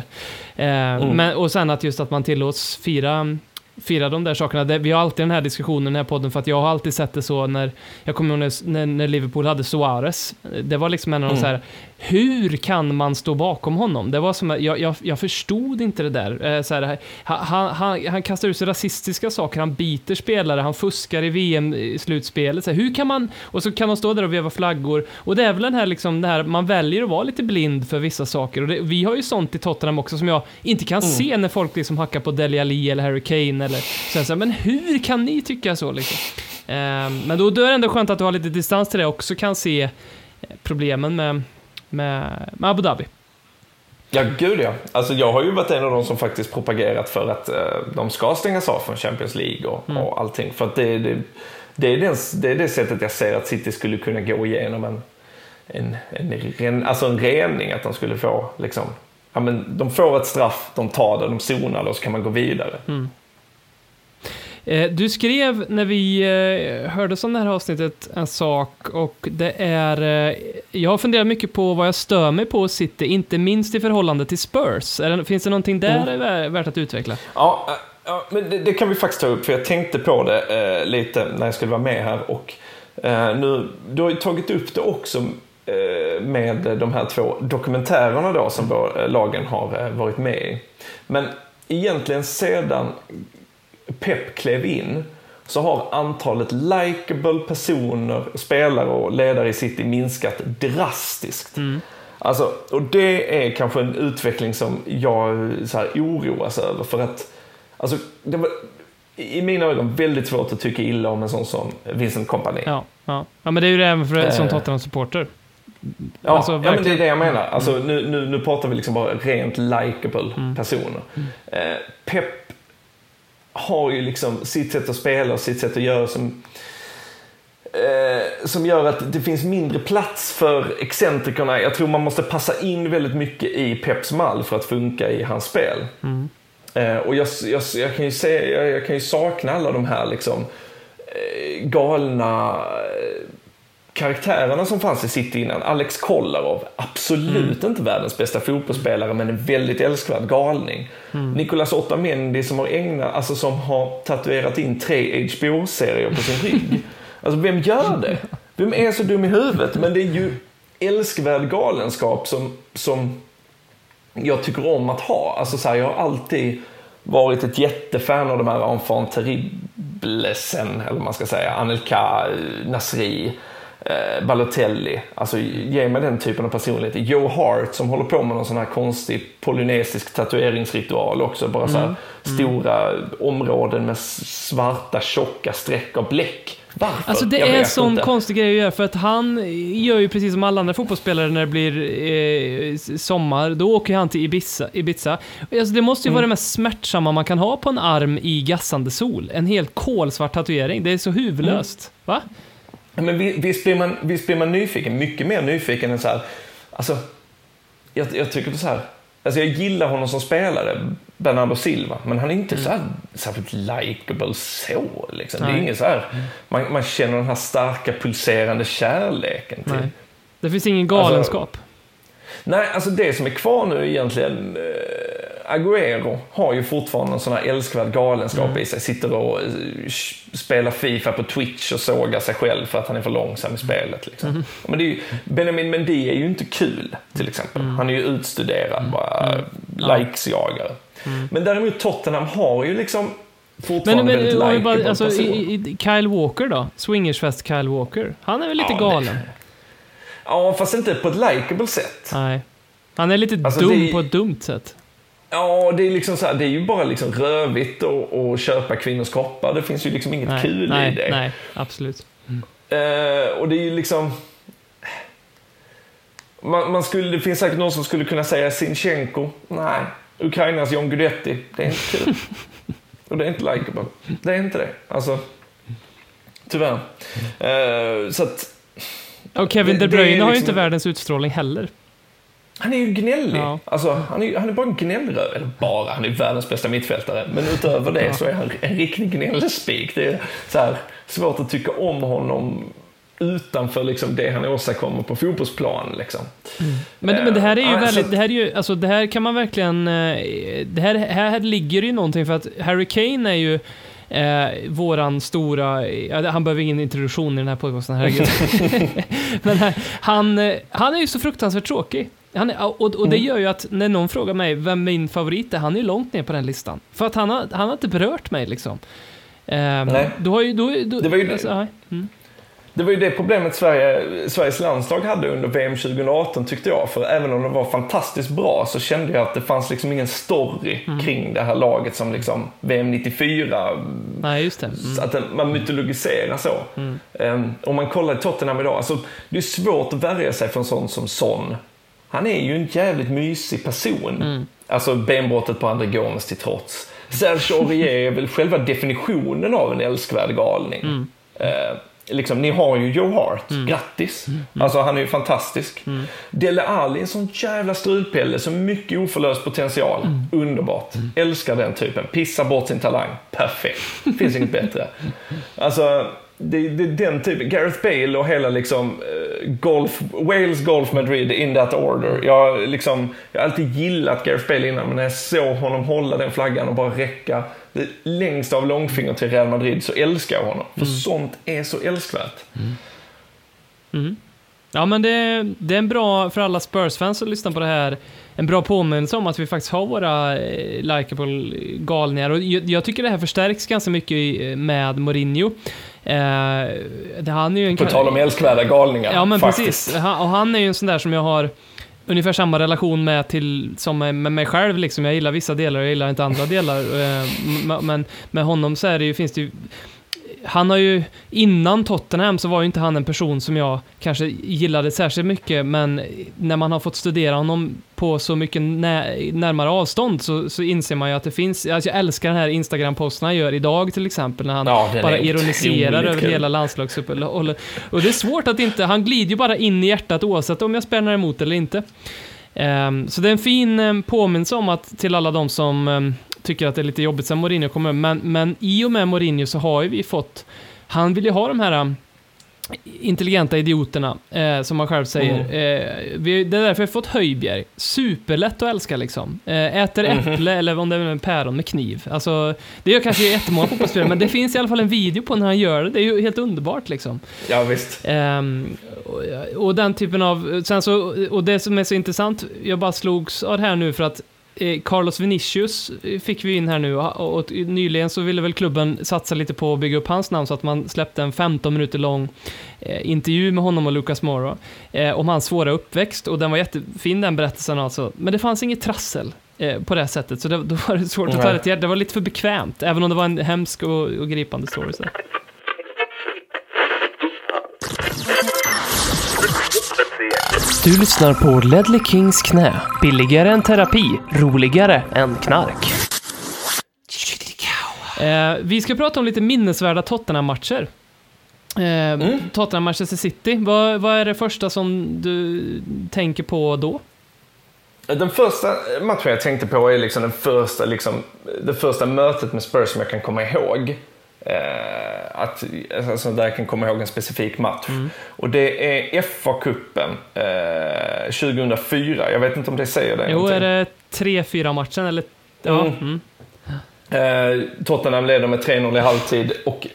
Eh, men, och sen att just att man tillåts fira fira de där sakerna. Det, vi har alltid den här diskussionen i den här podden för att jag har alltid sett det så när, jag kommer ihåg när, när, Liverpool hade Suarez. Det var liksom en av de Mm. så här, hur kan man stå bakom honom? Det var som, jag, jag, jag förstod inte det där. Eh, Så här, han, han, han, kastar ut sig rasistiska saker, han biter spelare, han fuskar i VM-slutspelet. Hur kan man, och så kan man stå där och veva flaggor. Och det är väl den här, liksom, det här man väljer att vara lite blind för vissa saker. Och det, vi har ju sånt i Tottenham också som jag inte kan se när folk liksom hackar på Dele Alli eller Harry Kane eller så, här, så här, men hur kan ni tycka så liksom? Ehm, men då, då är det ändå skönt att du har lite distans till det och också kan se eh, problemen med, med, med Abu Dhabi. Ja, gud ja. Alltså, jag har ju varit en av de som faktiskt propagerat för att eh, de ska stängas av från Champions League och, och allting. För att det, det, det, är den, det är det sättet jag ser att City skulle kunna gå igenom en, en, en, ren, alltså en rening. Att de skulle få, liksom, ja, men de får ett straff, de tar det, de zonar det och så kan man gå vidare. Eh, Du skrev när vi eh, hörde om det här avsnittet en sak och det är... eh, Jag har funderat mycket på vad jag stör mig på City, inte minst i förhållande till Spurs. Är finns det någonting där Mm. vä- värt att utveckla? Ja, ja men det, det kan vi faktiskt ta upp för jag tänkte på det eh, lite när jag skulle vara med här och eh, nu, du har ju tagit upp det också eh, med de här två dokumentärerna då som eh, lagen har eh, varit med i. Men egentligen sedan Pep klev in så har antalet likable personer, spelare och ledare i City minskat drastiskt. Alltså, och det är kanske en utveckling som jag så här, oroas över för att alltså, det var i mina ögon väldigt svårt att tycka illa om en sån som Vincent Kompany. Ja, ja. ja men det är ju det även för, som Eh. Tottenham-supporter. Ja, Alltså, ja men det är det jag menar. Alltså, nu, nu, nu pratar vi liksom bara rent likable personer. Eh, Pep har ju liksom sitt sätt att spela och sitt sätt att göra som eh, som gör att det finns mindre plats för excentrikerna. Jag tror man måste passa in väldigt mycket i Peps mall för att funka i hans spel. Eh, och jag, jag, jag, kan ju se, jag, jag kan ju sakna alla de här liksom, eh, galna eh, karaktärerna som fanns i City innan, Alex Kolarov, absolut inte världens bästa fotbollsspelare men en väldigt älskvärd galning. Nicolas Otamendi som har ägnat, alltså som har tatuerat in tre HBO-serier på sin rygg. Alltså vem gör det? Vem är så dum i huvudet? Men det är ju älskvärd galenskap som, som jag tycker om att ha. Alltså så här, jag har alltid varit ett jättefan av de här enfant terriblesen, eller man ska säga, Anelka, Nasri, eh, Balotelli. Alltså ge mig den typen av personlighet. Joe Hart som håller på med någon sån här konstig polynesisk tatueringsritual också. Bara så här stora områden med svarta tjocka streck av bläck. Varför? Alltså det är vet sån inte. konstig grej att göra för att han gör ju precis som alla andra fotbollsspelare när det blir eh, sommar. Då åker han till Ibiza. Ibiza. Alltså det måste ju Mm. vara det mest smärtsamma man kan ha på en arm i gassande sol. En helt kolsvart tatuering. Det är så huvudlöst. Va? Men vi- visst blir, man, visst blir man nyfiken, mycket mer nyfiken än så här. Alltså, jag, jag tycker så här. Alltså jag gillar honom som spelare, Bernardo Silva, men han är inte så här särskilt likeable så. Liksom. Det är ingen så här, man, man känner den här starka pulserande kärleken till. Nej. Det finns ingen galenskap. Nej, alltså det som är kvar nu egentligen eh, Agüero har ju fortfarande en sån här älskvärd galenskap i sig. Sitter och eh, spelar Fifa på Twitch och sågar sig själv för att han är för långsam i spelet. Liksom. Men det är ju, Benjamin Mendy är ju inte kul, till exempel. Han är ju utstuderad, bara likesjagare. Men däremot Tottenham har ju liksom fortfarande Men, väldigt men vi likeable bara, alltså, i, i, Kyle Walker då? Swingersfest Kyle Walker. Han är väl lite Ja, galen? Ja, fast inte på ett likeable sätt. Nej. Han är lite Alltså, dum det- på ett dumt sätt. Ja, det är, liksom så här, det är ju bara liksom rövigt att köpa kvinnors kroppar. Det finns ju liksom inget Nej, kul nej, i det. nej, absolut. Eh, och det är ju liksom... Man, man skulle, det finns säkert någon som skulle kunna säga Sinchenko. Nej. Ukrainas John Guidetti. Det är inte kul. och det är inte likeable. Det är inte det. Alltså, tyvärr. Eh, så att, Och Kevin Det- De det är Bruyne har ju liksom- inte världens utstrålning heller. Han är ju gnällig. Ja. Alltså, han, är, han är bara en gnällröv. Eller bara, han är världens bästa mittfältare. Men utöver det så är han en riktig gnällspik. Det är så här, svårt att tycka om honom utanför liksom det han åstadkommer på fotbollsplan. Liksom. Men, men det här är ju Eh, väldigt, det här är ju, alltså det här kan man verkligen, eh, det här, här ligger ju någonting för att Harry Kane är ju eh, våran stora, ja, han behöver ingen introduktion i den här podcasten, herregud. men här, han, eh, han är ju så fruktansvärt tråkig. Han är, och, och det Mm. gör ju att när någon frågar mig vem min favorit är, han är ju långt ner på den listan. För att han har, han har inte berört mig liksom. Eh, Nej. Du har ju, då, då, Det var ju- alltså, mm. Det var ju det problemet Sverige, Sveriges landslag hade under VM 2018 tyckte jag. För även om det var fantastiskt bra så kände jag att det fanns liksom ingen story Mm. kring det här laget som liksom VM 94 Nej, just. Mm. Att man mytologiserar så. Um, om man kollar i Tottenham idag, alltså, det är svårt att värja sig för en sån som Son. Han är ju en jävligt mysig person. Alltså benbrottet på André Gomes till trots. Serge Aurier är väl själva definitionen av en älskvärd galning. Eh, liksom, ni har ju Joe Hart, grattis. Alltså han är ju fantastisk. Dele Alli är en sån jävla strulpelle, så mycket oförlöst potential. Underbart. Älskar den typen. Pissar bort sin talang. Perfekt. Finns inget bättre. Alltså, det, det den typen. Gareth Bale och hela liksom eh, golf, Wales Golf Madrid in that order. Jag, liksom, jag har alltid gillat Gareth Bale innan, men när jag såg honom hålla den flaggan och bara räcka det längst av långfinger till Real Madrid så älskar jag honom. För sånt är så älskvärt. Ja, men det, det är en bra, för alla Spurs-fans som lyssnar på det här, en bra påminnelse om att vi faktiskt har våra eh, likeable galningar. Och jag, jag tycker det här förstärks ganska mycket i- med Mourinho. Eh, han är ju en På tal om älskvärda galningar. Ja, men faktiskt. precis. Han, och han är ju en sån där som jag har ungefär samma relation med till, som med, med mig själv. Liksom. Jag gillar vissa delar och jag gillar inte andra delar. Eh, men med honom så är det ju, finns det ju han har ju, innan Tottenham så var ju inte han en person som jag kanske gillade särskilt mycket, men när man har fått studera honom på så mycket nä närmare avstånd så, så inser man ju att det finns, alltså jag älskar den här Instagram-posten han gör idag till exempel, när han Ja, bara ironiserar över kul. hela landslagsuppehållet. Och det är svårt att inte, han glider ju bara in i hjärtat oavsett om jag spänner emot eller inte. Ehm, så det är en fin um, påminnelse om att till alla de som ehm, tycker att det är lite jobbigt sen Mourinho kommer, men, men i och med Mourinho så har ju vi fått, han vill ju ha de här um, intelligenta idioterna, eh, som man själv säger. Mm. Eh, vi, det är därför vi har fått Höjbjerg. Superlätt att älska liksom. Eh, äter Mhm. äpple, eller om det är en päron med kniv. Alltså, det gör kanske jättemånga fotbollsspelare, men det finns i alla fall en video på när han gör det. Det är ju helt underbart liksom. Ja, visst. Ehm, och, och den typen av, sen så, och det som är så intressant, jag bara slogs av det här nu för att Carlos Vinicius eh, fick vi in här nu och, nyligen så ville väl klubben satsa lite på att bygga upp hans namn så att man släppte en 15 minuter lång eh, intervju med honom och Lucas eh, om hans svåra uppväxt och den var jättefin den berättelsen alltså. Men det fanns inget trassel eh, på det sättet så det, då var det svårt att ta det till. Det var lite för bekvämt, även om det var en hemsk och, och gripande story. Så. Du lyssnar på Ledley Kings knä. Billigare än terapi, roligare än knark. Eh, vi ska prata om lite minnesvärda Tottenham-matcher. Eh, Tottenham-Manchester City. Vad, vad är det första som du tänker på då? Den första matchen jag tänkte på är liksom den första, liksom, det första mötet med Spurs som jag kan komma ihåg. Eh, att, alltså, där jag kan komma ihåg en specifik match. Och det är FA-cupen eh, 2004. Jag vet inte om det säger det. Jo, någonting. är det 3-4 matchen eller? Ja, Mm. mm. Eh, Tottenham leder med 3-0 i halvtid och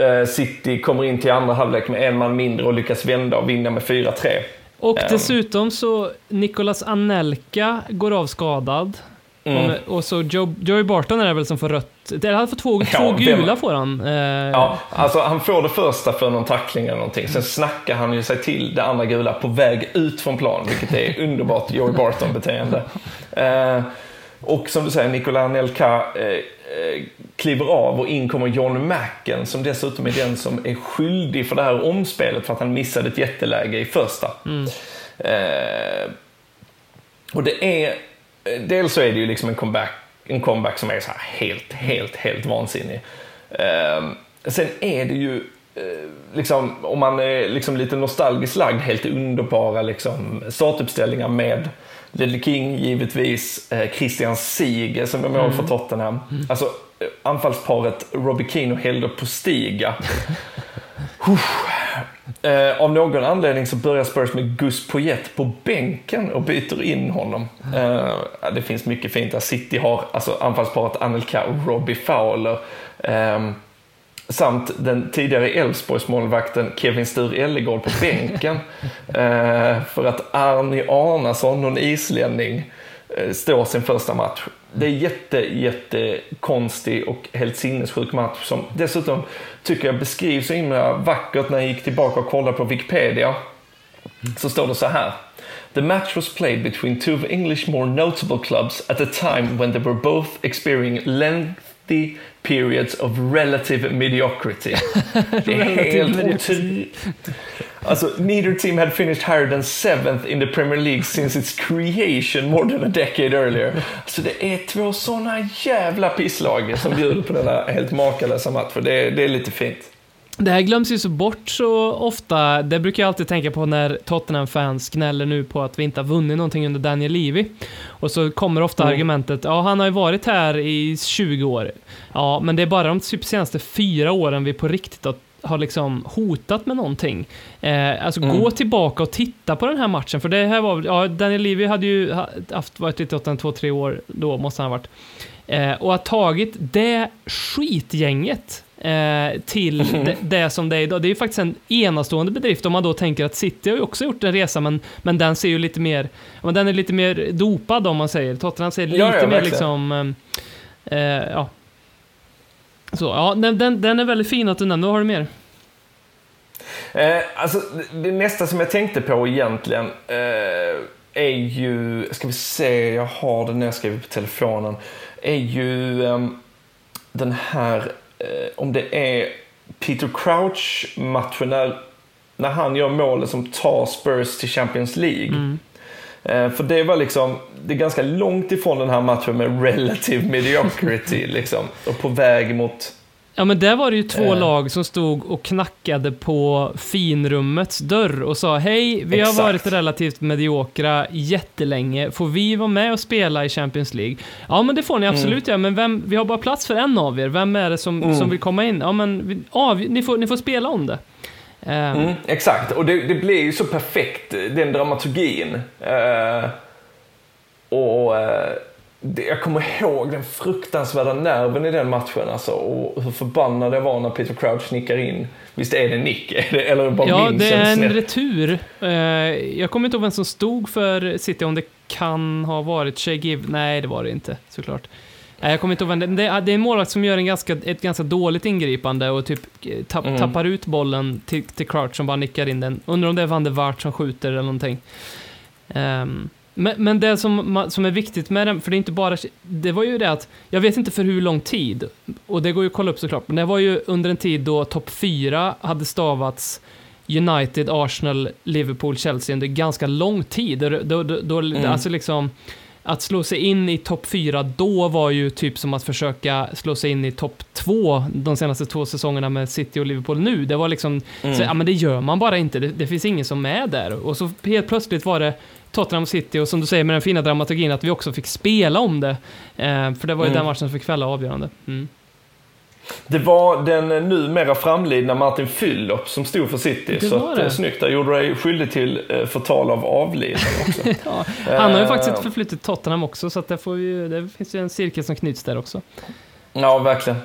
eh, City kommer in till andra halvlek med en man mindre och lyckas vända och vinna med 4-3. Och Ehm. dessutom så, Nicolas Anelka går av skadad. Mm. Och, så Joe, Joey Barton är det väl som får rött. Det han får två, Ja, två gula får han. Eh, Ja, alltså han får det första för någon tackling eller någonting. Sen snackar han ju sig till det andra gula på väg ut från plan, vilket är underbart Joey Barton-beteende. Eh, och som du säger, Nicola Anelka eh, eh, kliver av och in kommer John Macken som dessutom är den som är skyldig för det här omspelet för att han missade ett jätteläge i första. Eh, och det är, dels så är det ju liksom en comeback, en comeback som är så helt, helt, helt vansinnig. Eh, sen är det ju, eh, liksom, om man är liksom lite nostalgiskt lagd, helt underbara liksom, startuppställningar med Ledley King givetvis, eh, Christian Sige som är mål för Tottenham. Alltså eh, anfallsparet Robbie Keane och Helder Postiga. Eh, av någon anledning så börjar Spurs med Gus Poyet på bänken och byter in honom. Eh, det finns mycket fint där. City har alltså anfallsparet Anelka och Robbie Fowler. ehm, samt den tidigare Elfsborgsmålvakten Kevin Stur Ellegård på bänken. eh, för att Arni Arnason, någon islänning, eh, står sin första match. Det är jätte, jätte konstig och helt sinnessjuk match som dessutom tycker jag beskrivs så himla vackert när jag gick tillbaka och kollade på Wikipedia. Så står det så här. The match was played between two of English more notable clubs at a time when they were both experiencing lengthy periods of relative mediocrity. Det är helt otroligt. Alltså, neither team had finished higher than seventh in the Premier League since its creation more than a decade earlier. Så det är två såna jävla pisslag som bjuder på denna helt makalösa match. För det, det är lite fint. Det här glöms ju så bort så ofta. Det brukar jag alltid tänka på när Tottenham-fans gnäller nu på att vi inte har vunnit någonting under Daniel Levy. Och så kommer ofta Mm. argumentet, ja han har ju varit här i 20 år. Ja, men det är bara de typ senaste fyra åren vi på riktigt har har liksom hotat med någonting. Eh, alltså Mm. gå tillbaka och titta på den här matchen, för det här var ja, Daniel Levy hade ju ha- haft, varit i Tottenham två, tre år då, måste han ha varit. Eh, och har tagit det skitgänget eh, till det, det som det är idag. Det är ju faktiskt en enastående bedrift om man då tänker att City har ju också gjort en resa, men, men den ser ju lite mer, men den är lite mer dopad om man säger. Tottenham ser lite Ja, ja, mer liksom, eh, eh, ja. Så, ja, den, den, den är väldigt fin att du nämner. Vad har du mer? Eh, alltså, det, nästa som jag tänkte på egentligen eh, är ju, ska vi se, jag har det nedskrivet på telefonen, är ju ehm, den här, eh, om det är Peter Crouch-matchen när, när han gör målet som tar Spurs till Champions League. Eh, För det var liksom, det är ganska långt ifrån den här matchen med relative mediocrity liksom. Och på väg mot, Ja, men där var det ju två Eh. lag som stod och knackade på finrummets dörr och sa hej, vi Exakt. har varit relativt mediokra jättelänge, får vi vara med och spela i Champions League? Ja, men det får ni absolut göra, men vem, vi har bara plats för en av er, vem är det som, Mm. som vill komma in? Ja, men vi, av, ni, får, ni får spela om det. Ehm, Mm, exakt, och det, det blir ju så perfekt, den dramaturgin. Eh, och eh, jag kommer ihåg den fruktansvärda nerven i den matchen alltså, och hur förbannad jag var när Peter Crouch nickar in. Visst är det nick? Eller bara Ja, minns det är en snett? retur. Eh, jag kommer inte ihåg vem som stod för City, om det kan ha varit Giv. Nej, det var det inte, såklart. Nej, jag kommer inte ihåg vem det, det är. Det är en målvakt som gör en ganska, ett ganska dåligt ingripande och typ eh, tapp, Mm. tappar ut bollen till, till Crouch som bara nickar in den. Undrar om det är Van der Waart som skjuter eller någonting. Ehm, men, men det som, som är viktigt med den, för det är inte bara, det var ju det att, jag vet inte för hur lång tid, och det går ju att kolla upp såklart, men det var ju under en tid då topp 4 hade stavats United, Arsenal, Liverpool, Chelsea under ganska lång tid. Då, då, då, då, Mm. Alltså liksom, att slå sig in i topp 4 då var ju typ som att försöka slå sig in i topp 2 de senaste två säsongerna med City och Liverpool nu. Det var liksom, Mm. så, ja men det gör man bara inte, det, det finns ingen som är där. Och så helt plötsligt var det Tottenham City och som du säger med den fina dramaturgin att vi också fick spela om det. Eh, för det var ju Mm. den matchen som fick fälla avgörande. Mm. Det var den numera framlidna Martin Fyllop som stod för City. Det så var att, det. eh, snyggt, där gjorde dig skyldig till eh, förtal av avliden också. Ja, han har ju Eh, faktiskt ett förflutet i Tottenham också, så att det, får ju, det finns ju en cirkel som knyts där också. Ja, verkligen.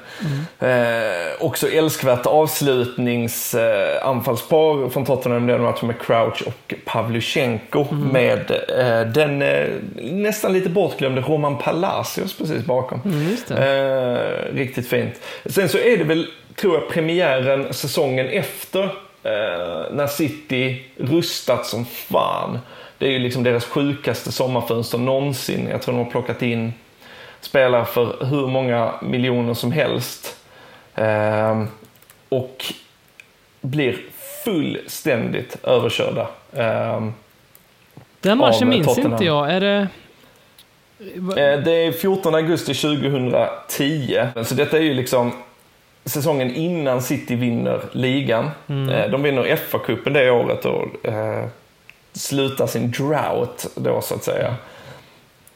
Mm. Eh, också älskvärt avslutningsanfallspar eh, från Tottenham den matchen med Crouch och Pavlyuchenko Mm. med eh, den eh, nästan lite bortglömde Roman Palacios precis bakom. Mm. Eh, riktigt fint. Sen så är det väl, tror jag, premiären säsongen efter eh, när City rustat som fan. Det är ju liksom deras sjukaste sommarfönster någonsin. Jag tror de har plockat in spelare för hur många miljoner som helst. Eh, och blir fullständigt överkörda. Eh, Den matchen minns Tottenham. inte jag. Är det... Eh, Det är 14 augusti 2010. Så detta är ju liksom säsongen innan City vinner ligan. Eh, De vinner FA-cupen det året och eh, slutar sin drought då så att säga.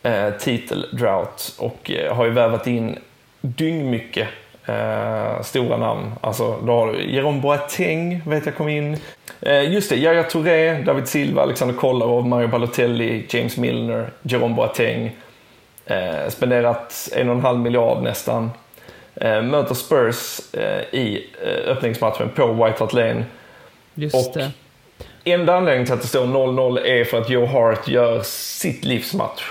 Eh, Titel-drought och eh, har ju vävat in dyngmycket eh, stora namn. Alltså, då har du Jerome Boateng, vet jag kom in. Eh, just det, Yahya Touré, David Silva, Alexander Kolarov, Mario Balotelli, James Milner, Jerome Boateng. Eh, spenderat en och en halv miljard nästan. Eh, möter Spurs eh, i eh, öppningsmatchen på White Hart Lane. Just och- det. Enda anledningen till att det står 0-0 är för att Joe Hart gör sitt livsmatch.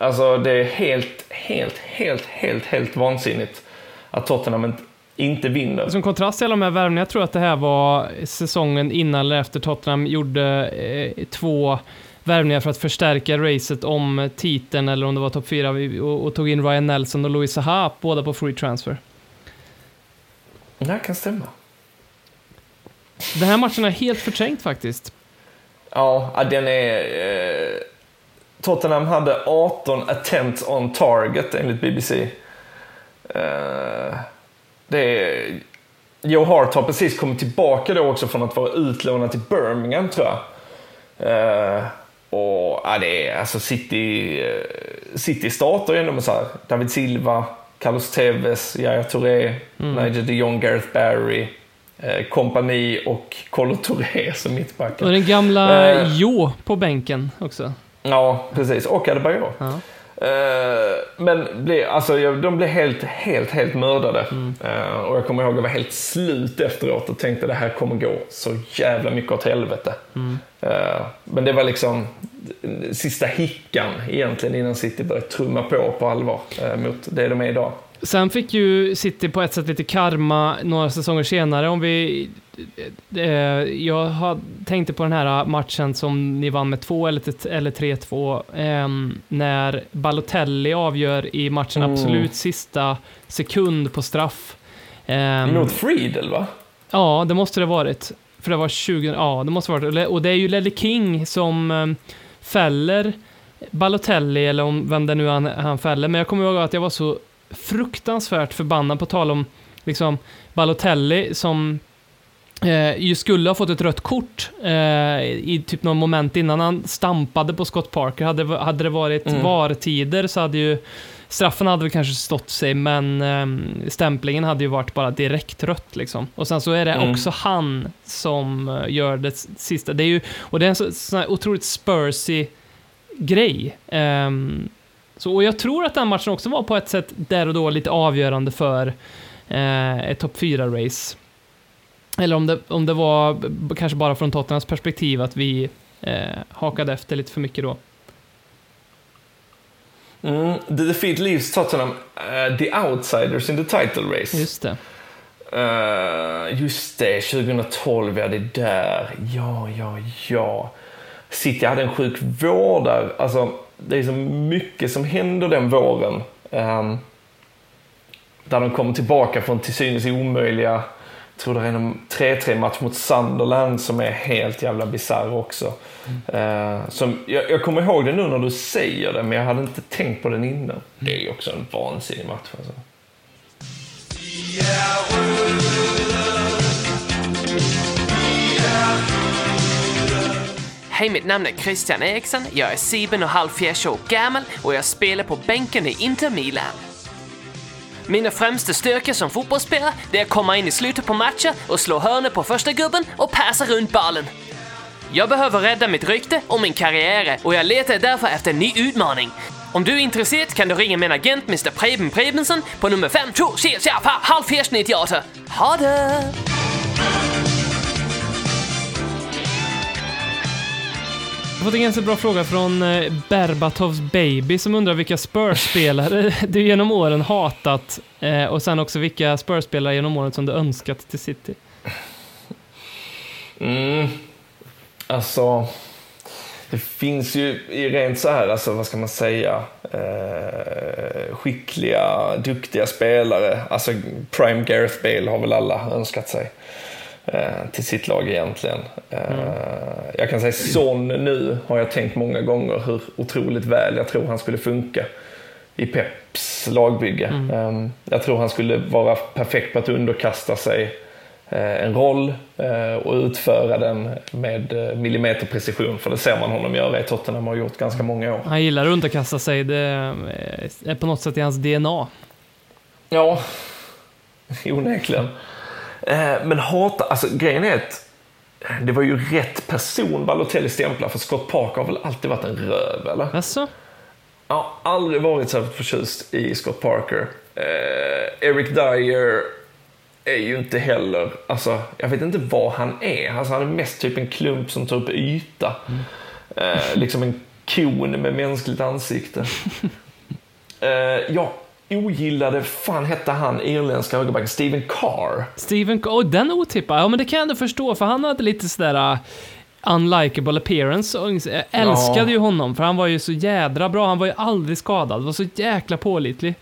Alltså det är helt, helt, helt, helt, helt vansinnigt att Tottenham inte- vinner. Som kontrast till alla de här värvningarna, jag tror att det här var säsongen innan eller efter Tottenham gjorde eh, två värvningar för att förstärka racet om titeln, eller om det var topp fyra, och, och tog in Ryan Nelson och Louis Saha, båda på free transfer. Det här kan stämma. Den här matchen är helt förträngt faktiskt. Ja, ja, den är... Eh, Tottenham hade 18 attempts on target enligt BBC. Eh, det är... Joe Hart har precis kommit tillbaka då också från att vara utlånad till Birmingham tror jag. Eh, och ja, det är alltså City... Eh, City startar ju ändå med så här David Silva, Carlos Tevez, Yahya Touré, Nigel de Jong, Gareth Barry, eh, kompani och Kolo Touré som mittbackar. Och den gamla Eh. Jo på bänken också. Ja, precis. Och Adebayor. Ja. Eh, men ble, alltså, de blev helt, helt, helt mördade. Mm. Eh, och jag kommer ihåg att jag var helt slut efteråt och tänkte det här kommer gå så jävla mycket åt helvete. Mm. Eh, men det var liksom sista hickan egentligen innan City började trumma på på allvar mot det de är idag. Sen fick ju City på ett sätt lite karma några säsonger senare. Om vi... Eh, jag tänkte på den här matchen som ni vann med 2 eller, eller 3-2. ehm, när Balotelli avgör i matchen Mm. absolut sista sekund på straff. Ehm, Mot Friedel va? Ja, det måste det ha varit. För det var 20... Ja, det måste varit. Och det är ju Ledley King som um, fäller Balotelli, eller om vem det nu är han, han fäller. Men jag kommer ihåg att jag var så fruktansvärt förbannad på tal om liksom Balotelli som eh, ju skulle ha fått ett rött kort eh, i typ någon moment innan han stampade på Scott Parker. Hade, hade det varit Mm. VAR-tider så hade ju straffen hade väl kanske stått sig, men ehm, stämplingen hade ju varit bara direkt rött liksom. Och sen så är det Mm. också han som eh, gör det sista. Det är ju, och det är en så, sån här otroligt spursy grej. Ehm, så, och jag tror att den matchen också var på ett sätt där och då lite avgörande för eh, ett topp 4-race. Eller om det, om det var kanske bara från Tottenhams perspektiv att vi eh, hakade efter lite för mycket då. Mm, the defeat leaves Tottenham uh, the outsiders in the title race. Just det. Eh, just det, 2012, ja det är där. Ja, ja, ja. City hade en sjuk vår där. Alltså, det är så mycket som händer den våren. ehm, där de kommer tillbaka från till synes omöjliga, jag tror det är en 3-3 match mot Sunderland som är helt jävla bisarr också. Eh, som, jag, jag kommer ihåg det nu när du säger det, men jag hade inte tänkt på den innan. Det är också en vansinnig match. Alltså. Hej, mitt namn är Christian Eriksson. Jag är sieben och halvfjerds år gammal och jag spelar på bänken i Inter Milan. Mina främsta styrkor som fotbollsspelare det är att komma in i slutet på matcher och slå hörnor på första gubben och passa runt bollen. Jag behöver rädda mitt rykte och min karriär och jag letar därför efter en ny utmaning. Om du är intresserad kan du ringa min agent Mr Preben Prebensen på nummer 526 halvfjerds 98. Ha det! Fått en ganska bra fråga från eh, Berbatovs baby som undrar vilka Spurs-spelare du genom åren hatat eh, och sen också vilka Spurs-spelare genom åren som du önskat till City. Mm. Alltså, det finns ju rent så här, alltså vad ska man säga, eh, skickliga, duktiga spelare. Alltså Prime Gareth Bale har väl alla önskat sig eh, till sitt lag egentligen. Eh, Jag kan säga Son nu har jag tänkt många gånger hur otroligt väl jag tror han skulle funka i Peps lagbygge. Eh, Jag tror han skulle vara perfekt på att underkasta sig eh, en roll eh, och utföra den med eh, millimeterprecision. För det ser man honom göra i Tottenham och har gjort ganska många år. Han gillar att underkasta sig, det eh, är på något sätt i hans DNA. Ja, onekligen. Eh, Men hata, alltså grejen är att det var ju rätt person Balotelli stämplar för Scott Parker har väl alltid varit en röv eller? Jaså? Jag har aldrig varit särskilt förtjust i Scott Parker. Eh, Eric Dyer är ju inte heller, alltså jag vet inte vad han är. Alltså han är mest typ en klump som tar upp yta. Eh, liksom en kon med mänskligt ansikte. eh, jag ogillade, fan hette han irländska högerbacken, Steven Carr. Steven, oh, den otippad. Ja, men det kan jag ändå förstå, för han hade lite sådär uh, unlikable appearance. Jag älskade Ja. ju honom, för han var ju så jädra bra. Han var ju aldrig skadad, var så jäkla pålitlig.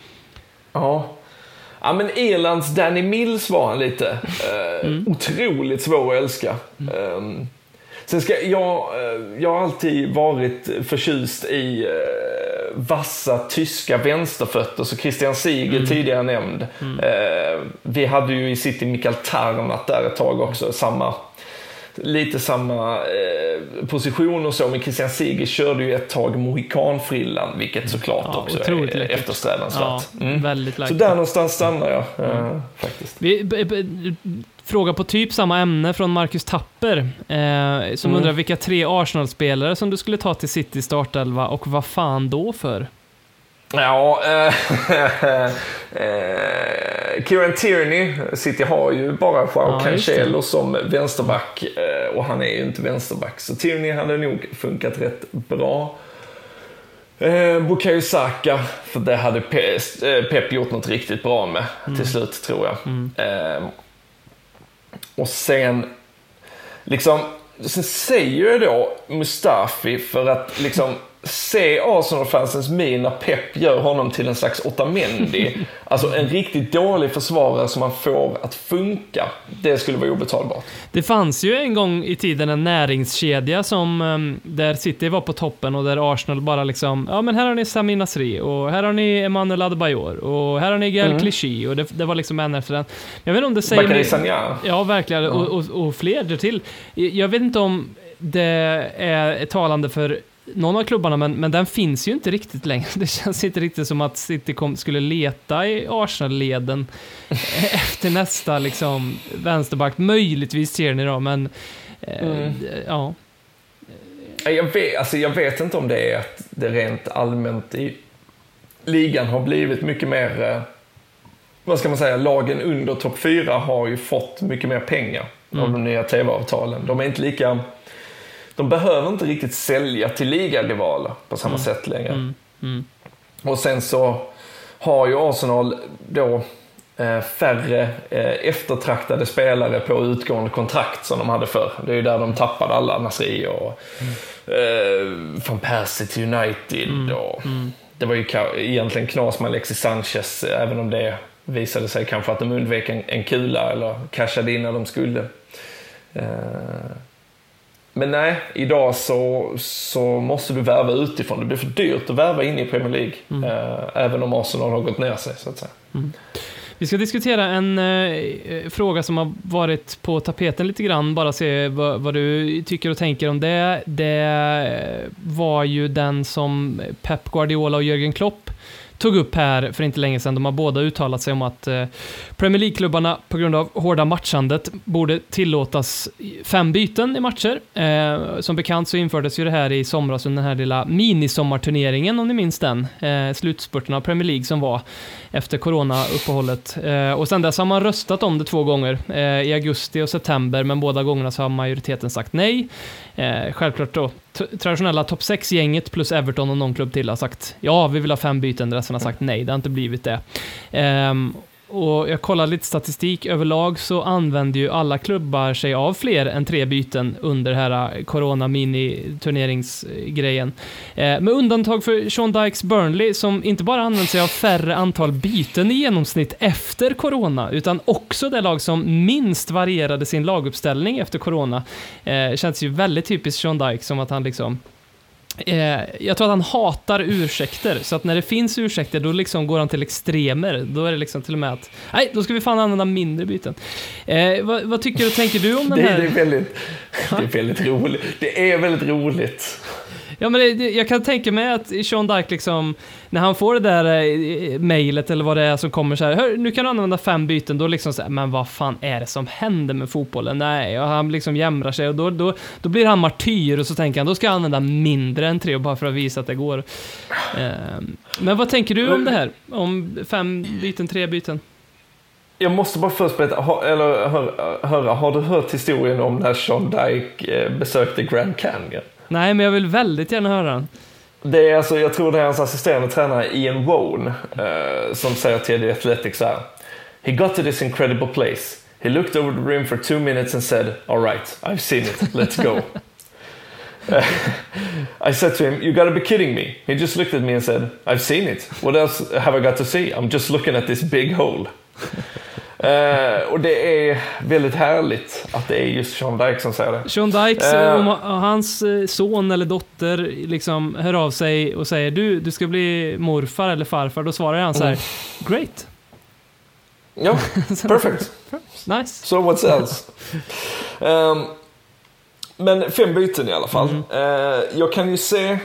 Ja. Ja men Irlands Danny Mills var han lite. Eh, Otroligt svår att älska. Ehm, sen ska jag, eh, jag har alltid varit förtjust i eh, vassa tyska vänsterfötter, så Christian Ziege tidigare nämnd. Eh, vi hade ju i City Mikael Tarnat där ett tag också, samma lite samma eh, position och så, men Christian Ziege körde ju ett tag mohikanfrillan, vilket såklart Ja, också är läckert. eftersträvansvärt. Ja, Mm. Så där någonstans stannar jag eh, faktiskt. Vi, fråga på typ samma ämne från Marcus Tapper, eh, som Mm. undrar vilka tre Arsenal-spelare som du skulle ta till City startelva och vad fan då för? Ja, eh, eh, Kieran Tierney, City har ju bara Joao Ja. Cancelo som vänsterback eh, och han är ju inte vänsterback. Så Tierney hade nog funkat rätt bra. Eh, Bukayo Saka, för det hade Pe- eh, Pep gjort något riktigt bra med till slut tror jag. Eh, och sen, liksom, sen säger jag då Mustafi för att liksom se Arsenal-fansens min när Pep gör honom till en slags Otamendi. alltså en riktigt dålig försvarare som man får att funka. Det skulle vara obetalbart. Det fanns ju en gång i tiden en näringskedja som, ehm, där City var på toppen och där Arsenal bara liksom, ja men här har ni Sami Nasri och här har ni Emanuel Adebayor och här har ni Gael Mm. Clichy och det, det var liksom en efter en. Jag vet inte om det säger... Bakary Sagna. Ja, verkligen. Och, och, och fler därtill. Jag vet inte om det är talande för någon av klubbarna, men, men den finns ju inte riktigt längre. Det känns inte riktigt som att City kom, skulle leta i Arsenal-leden efter nästa liksom, vänsterback. Möjligtvis Tierney då, men eh, Mm. ja. Nej, Jag vet, alltså jag vet inte om det är att det rent allmänt i ligan har blivit mycket mer, eh, vad ska man säga, lagen under topp 4 har ju fått mycket mer pengar av de nya tv-avtalen. De är inte lika, de behöver inte riktigt sälja till ligarivaler på samma sätt längre. Och sen så har ju Arsenal då eh, färre eh, eftertraktade spelare på utgående kontrakt som de hade förr. Det är ju där de tappade alla, Nasri och eh, van Persie till United. Och Det var ju egentligen knas med Alexis Sanchez, även om det visade sig kanske att de undvek en, en kula eller cashade in när de skulle. Eh, men nej, idag så, så måste du värva utifrån. Det blir för dyrt att värva in i Premier League. Eh, även om Arsenal har gått ner sig, så att säga. Vi ska diskutera en eh, fråga som har varit på tapeten lite grann, bara se vad, vad du tycker och tänker om det. Det var ju den som Pep Guardiola och Jürgen Klopp tog upp här för inte länge sedan. De har båda uttalat sig om att eh, Premier League-klubbarna på grund av hårda matchandet borde tillåtas fem byten i matcher. Eh, som bekant så infördes ju det här i somras under den här lilla minisommarturneringen, om ni minns den. Eh, slutspurten av Premier League som var efter coronauppehållet. Eh, och sen dess har man röstat om det två gånger, eh, i augusti och september, men båda gångerna så har majoriteten sagt nej. Eh, självklart då, traditionella topp 6-gänget plus Everton och någon klubb till har sagt ja, vi vill ha fem byten, resten har sagt nej, det har inte blivit det. Ehm, och jag kollade lite statistik, överlag så använder ju alla klubbar sig av fler än tre byten under den här eh, corona mini-turneringsgrejen. Eh, med undantag för Sean Dykes Burnley som inte bara använder sig av färre antal byten i genomsnitt efter corona, utan också det lag som minst varierade sin laguppställning efter corona. Eh, känns ju väldigt typiskt Sean Dyke som att han liksom Eh, jag tror att han hatar ursäkter, så att när det finns ursäkter då liksom går han till extremer. Då är det liksom till och med att, nej, då ska vi fan använda mindre byten. Eh, vad, vad tycker och tänker du om den Det, här? det, är väldigt, det är väldigt roligt. Det är väldigt roligt. Ja, men det, jag kan tänka mig att Sean Dyke liksom, när han får det där eh, mejlet eller vad det är som kommer så här, Hör, nu kan du använda fem byten, då liksom så här, men vad fan är det som händer med fotbollen? Nej, och han liksom jämrar sig och då, då, då blir han martyr och så tänker han, då ska jag använda mindre än tre bara för att visa att det går. Ehm, men vad tänker du om det här? Om fem byten, tre byten? Jag måste bara först berätta, ha, eller hör, höra, har du hört historien om när Sean Dyke eh, besökte Grand Canyon? Nej, men jag vill väldigt gärna höra den. Det är alltså, jag tror det är hans assisterande tränare Ian Wone uh, som säger till The Athletic så här. He got to this incredible place. He looked over the rim for two minutes and said, all right, I've seen it, let's go. I said to him, you gotta be kidding me. He just looked at me and said, I've seen it. What else have I got to see? I'm just looking at this big hole. Eh, och det är väldigt härligt att det är just Sean Dyke som säger det. Sean Dykes, Eh. om om hans eh, son eller dotter liksom hör av sig och säger du, du ska bli morfar eller farfar, då svarar han så här, great, Ja, perfect. nice. So what's else? Ehm, men fem byten i alla fall. Eh, jag kan ju se eh,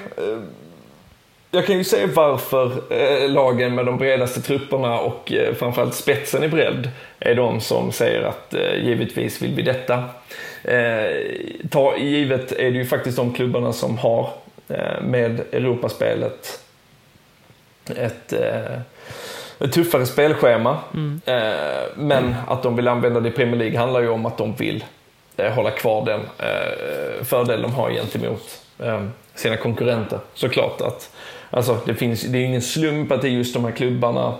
jag kan ju se varför eh, lagen med de bredaste trupperna och eh, framförallt spetsen i bredd är de som säger att eh, givetvis vill vi detta. Ta, givet är det ju faktiskt de klubbarna som har med Europaspelet ett, ett tuffare spelschema. Eh, men att de vill använda det i Premier League handlar ju om att de vill hålla kvar den fördel de har gentemot sina konkurrenter. Såklart att alltså, det, finns, det är ingen slump att det är just de här klubbarna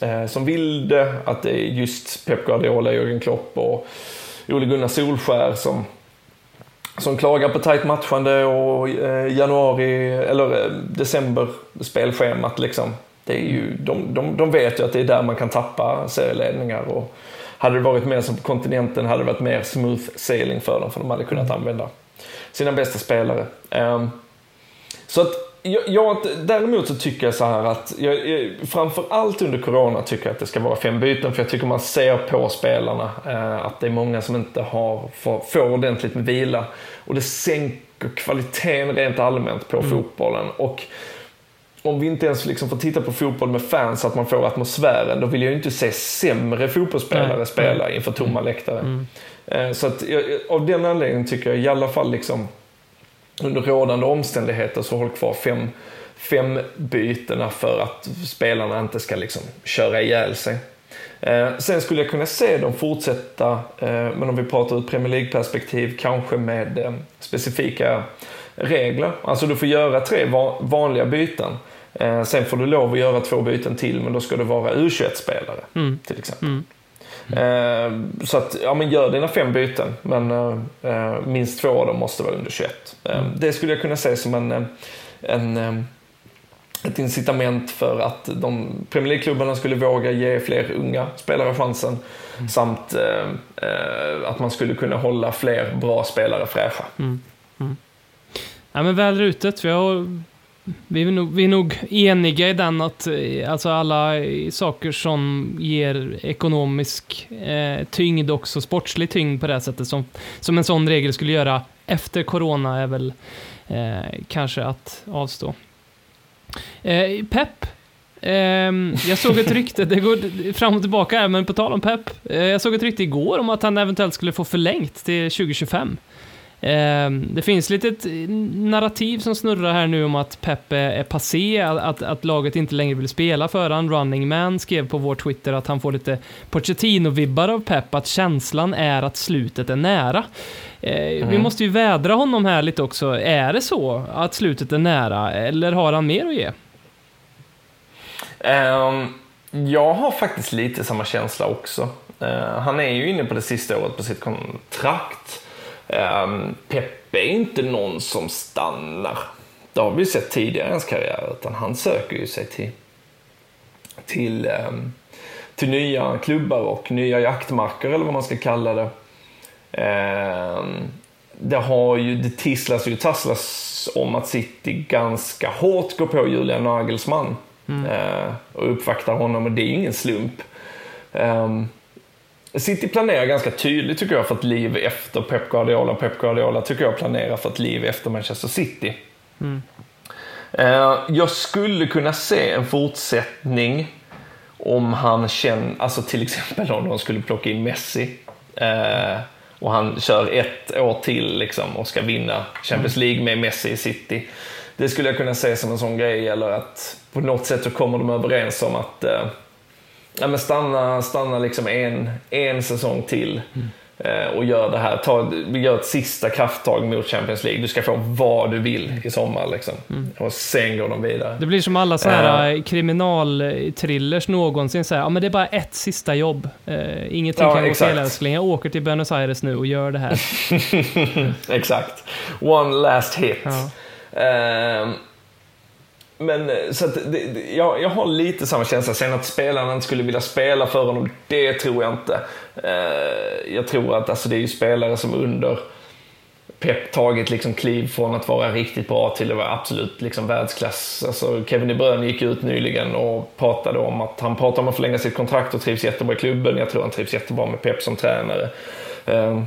eh, som vill det, att det är just Pep Guardiola, Jürgen Klopp och Ole Gunnar Solskär som som klagar på tajt matchande och eh, januari eller eh, december spelschemat liksom. Det är ju, de, de, de vet ju att det är där man kan tappa serieledningar och hade det varit mer som på kontinenten hade det varit mer smooth sailing för dem för de hade kunnat använda sina bästa spelare. Ehm, så att jag, jag, däremot så tycker jag så här att, jag, jag, framför allt under corona tycker jag att det ska vara fem byten, för jag tycker man ser på spelarna eh, att det är många som inte har, får, får ordentligt med vila. Och det sänker kvaliteten rent allmänt på fotbollen. Och om vi inte ens liksom får titta på fotboll med fans, att man får atmosfären, då vill jag ju inte se sämre fotbollsspelare Nej. spela inför tomma läktare. Eh, Så att av den anledningen tycker jag i alla fall liksom under rådande omständigheter så håll kvar fem, fem bytena för att spelarna inte ska liksom köra ihjäl sig. Eh, sen skulle jag kunna se dem fortsätta, eh, men om vi pratar ur Premier League-perspektiv, kanske med eh, specifika regler. Alltså du får göra tre va- vanliga byten. Sen får du lov att göra två byten till, men då ska det vara U21-spelare till exempel. Eh, så att, ja men gör dina fem byten, men eh, eh, minst två av dem måste vara under 21. Eh, Det skulle jag kunna se som en, eh, en, eh, ett incitament för att de Premier League-klubbarna skulle våga ge fler unga spelare chansen. Samt eh, eh, att man skulle kunna hålla fler bra spelare fräscha. Ja, men väl rutet. Vi, har, vi, är nog, vi är nog eniga i den att eh, alltså alla saker som ger ekonomisk eh, tyngd, också sportslig tyngd på det sättet, som, som en sån regel skulle göra efter corona är väl eh, kanske att avstå. Eh, Pep. Eh, jag såg ett rykte, det går fram och tillbaka här, men på tal om Pep. Eh, jag såg ett rykte igår om att han eventuellt skulle få förlängt till 2025. Ehm, Det finns lite ett narrativ som snurrar här nu om att Pep är passé, att, att laget inte längre vill spela för han. Running Man skrev på vår Twitter att han får lite Pochettino-vibbar av Pep, att känslan är att slutet är nära. Eh, Vi måste ju vädra honom här lite också. Är det så att slutet är nära, eller har han mer att ge? Ehm, jag har faktiskt lite samma känsla också. Eh, han är ju inne på det sista året på sitt kontrakt. Um, Peppe är inte någon som stannar. Det har vi sett tidigare i hans karriär, utan han söker ju sig till, till, ehm, till nya klubbar och nya jaktmarker eller vad man ska kalla det. Ehm, det, har ju, det tisslas ju tasslas om att City ganska hårt går på Julian Nagelsmann eh, och uppvaktar honom och det är ingen slump. Ehm, City planerar ganska tydligt tycker jag för ett liv efter Pep Guardiola. Pep Guardiola tycker jag planerar för ett liv efter Manchester City. Eh, Jag skulle kunna se en fortsättning om han känner, alltså till exempel om de skulle plocka in Messi eh, och han kör ett år till liksom och ska vinna Champions League med Messi i City. Det skulle jag kunna se som en sån grej eller att på något sätt så kommer de överens om att eh, ja, men stanna, stanna liksom en, en säsong till eh, och gör det här. Ta, gör ett sista krafttag mot Champions League. Du ska få vad du vill i sommar. Liksom. Och sen går de vidare. Det blir som alla såna här uh. kriminalthrillers någonsin säger, ja men det är bara ett sista jobb. Eh, ingenting Ja, kan gå exakt. fel älskling. Jag åker till Buenos Aires nu och gör det här. Exakt. One last hit. Ja. Ehm, men eh, så att det, det, jag, jag har lite samma känsla. Sen att spelarna inte skulle vilja spela för honom, det tror jag inte. Eh, jag tror att alltså, det är ju spelare som under Pep tagit liksom kliv från att vara riktigt bra till att vara absolut liksom världsklass. Alltså Kevin De Bruyne gick ut nyligen och pratade om att han pratar om att förlänga sitt kontrakt och trivs jättebra i klubben. Jag tror han trivs jättebra med Pep som tränare. Eh,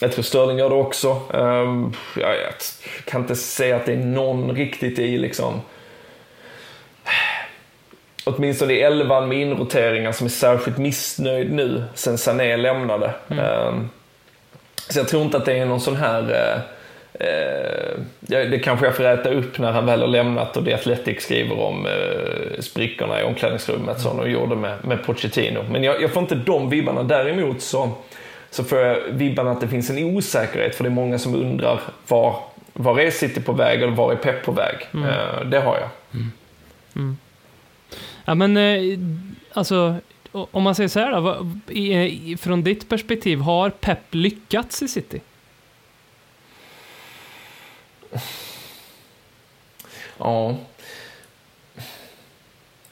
jag tror Sterling gör det också. Eh, jag, jag kan inte säga att det är någon riktigt i liksom åtminstone i elvan med inroteringar som är särskilt missnöjd nu sen Sané lämnade. Um, så jag tror inte att det är någon sån här eh, eh, det kanske jag får äta upp när han väl har lämnat och The Athletic skriver om eh, sprickorna i omklädningsrummet som de gjorde med, med Pochettino. Men jag, jag får inte de vibbarna. Däremot så, så får jag vibbarna att det finns en osäkerhet för det är många som undrar var, var är City på väg eller var är Pep på väg? Eh, det har jag. Ja men, eh, alltså, om man säger så här då, vad- i, i, från ditt perspektiv, har Pep lyckats i City? Ja.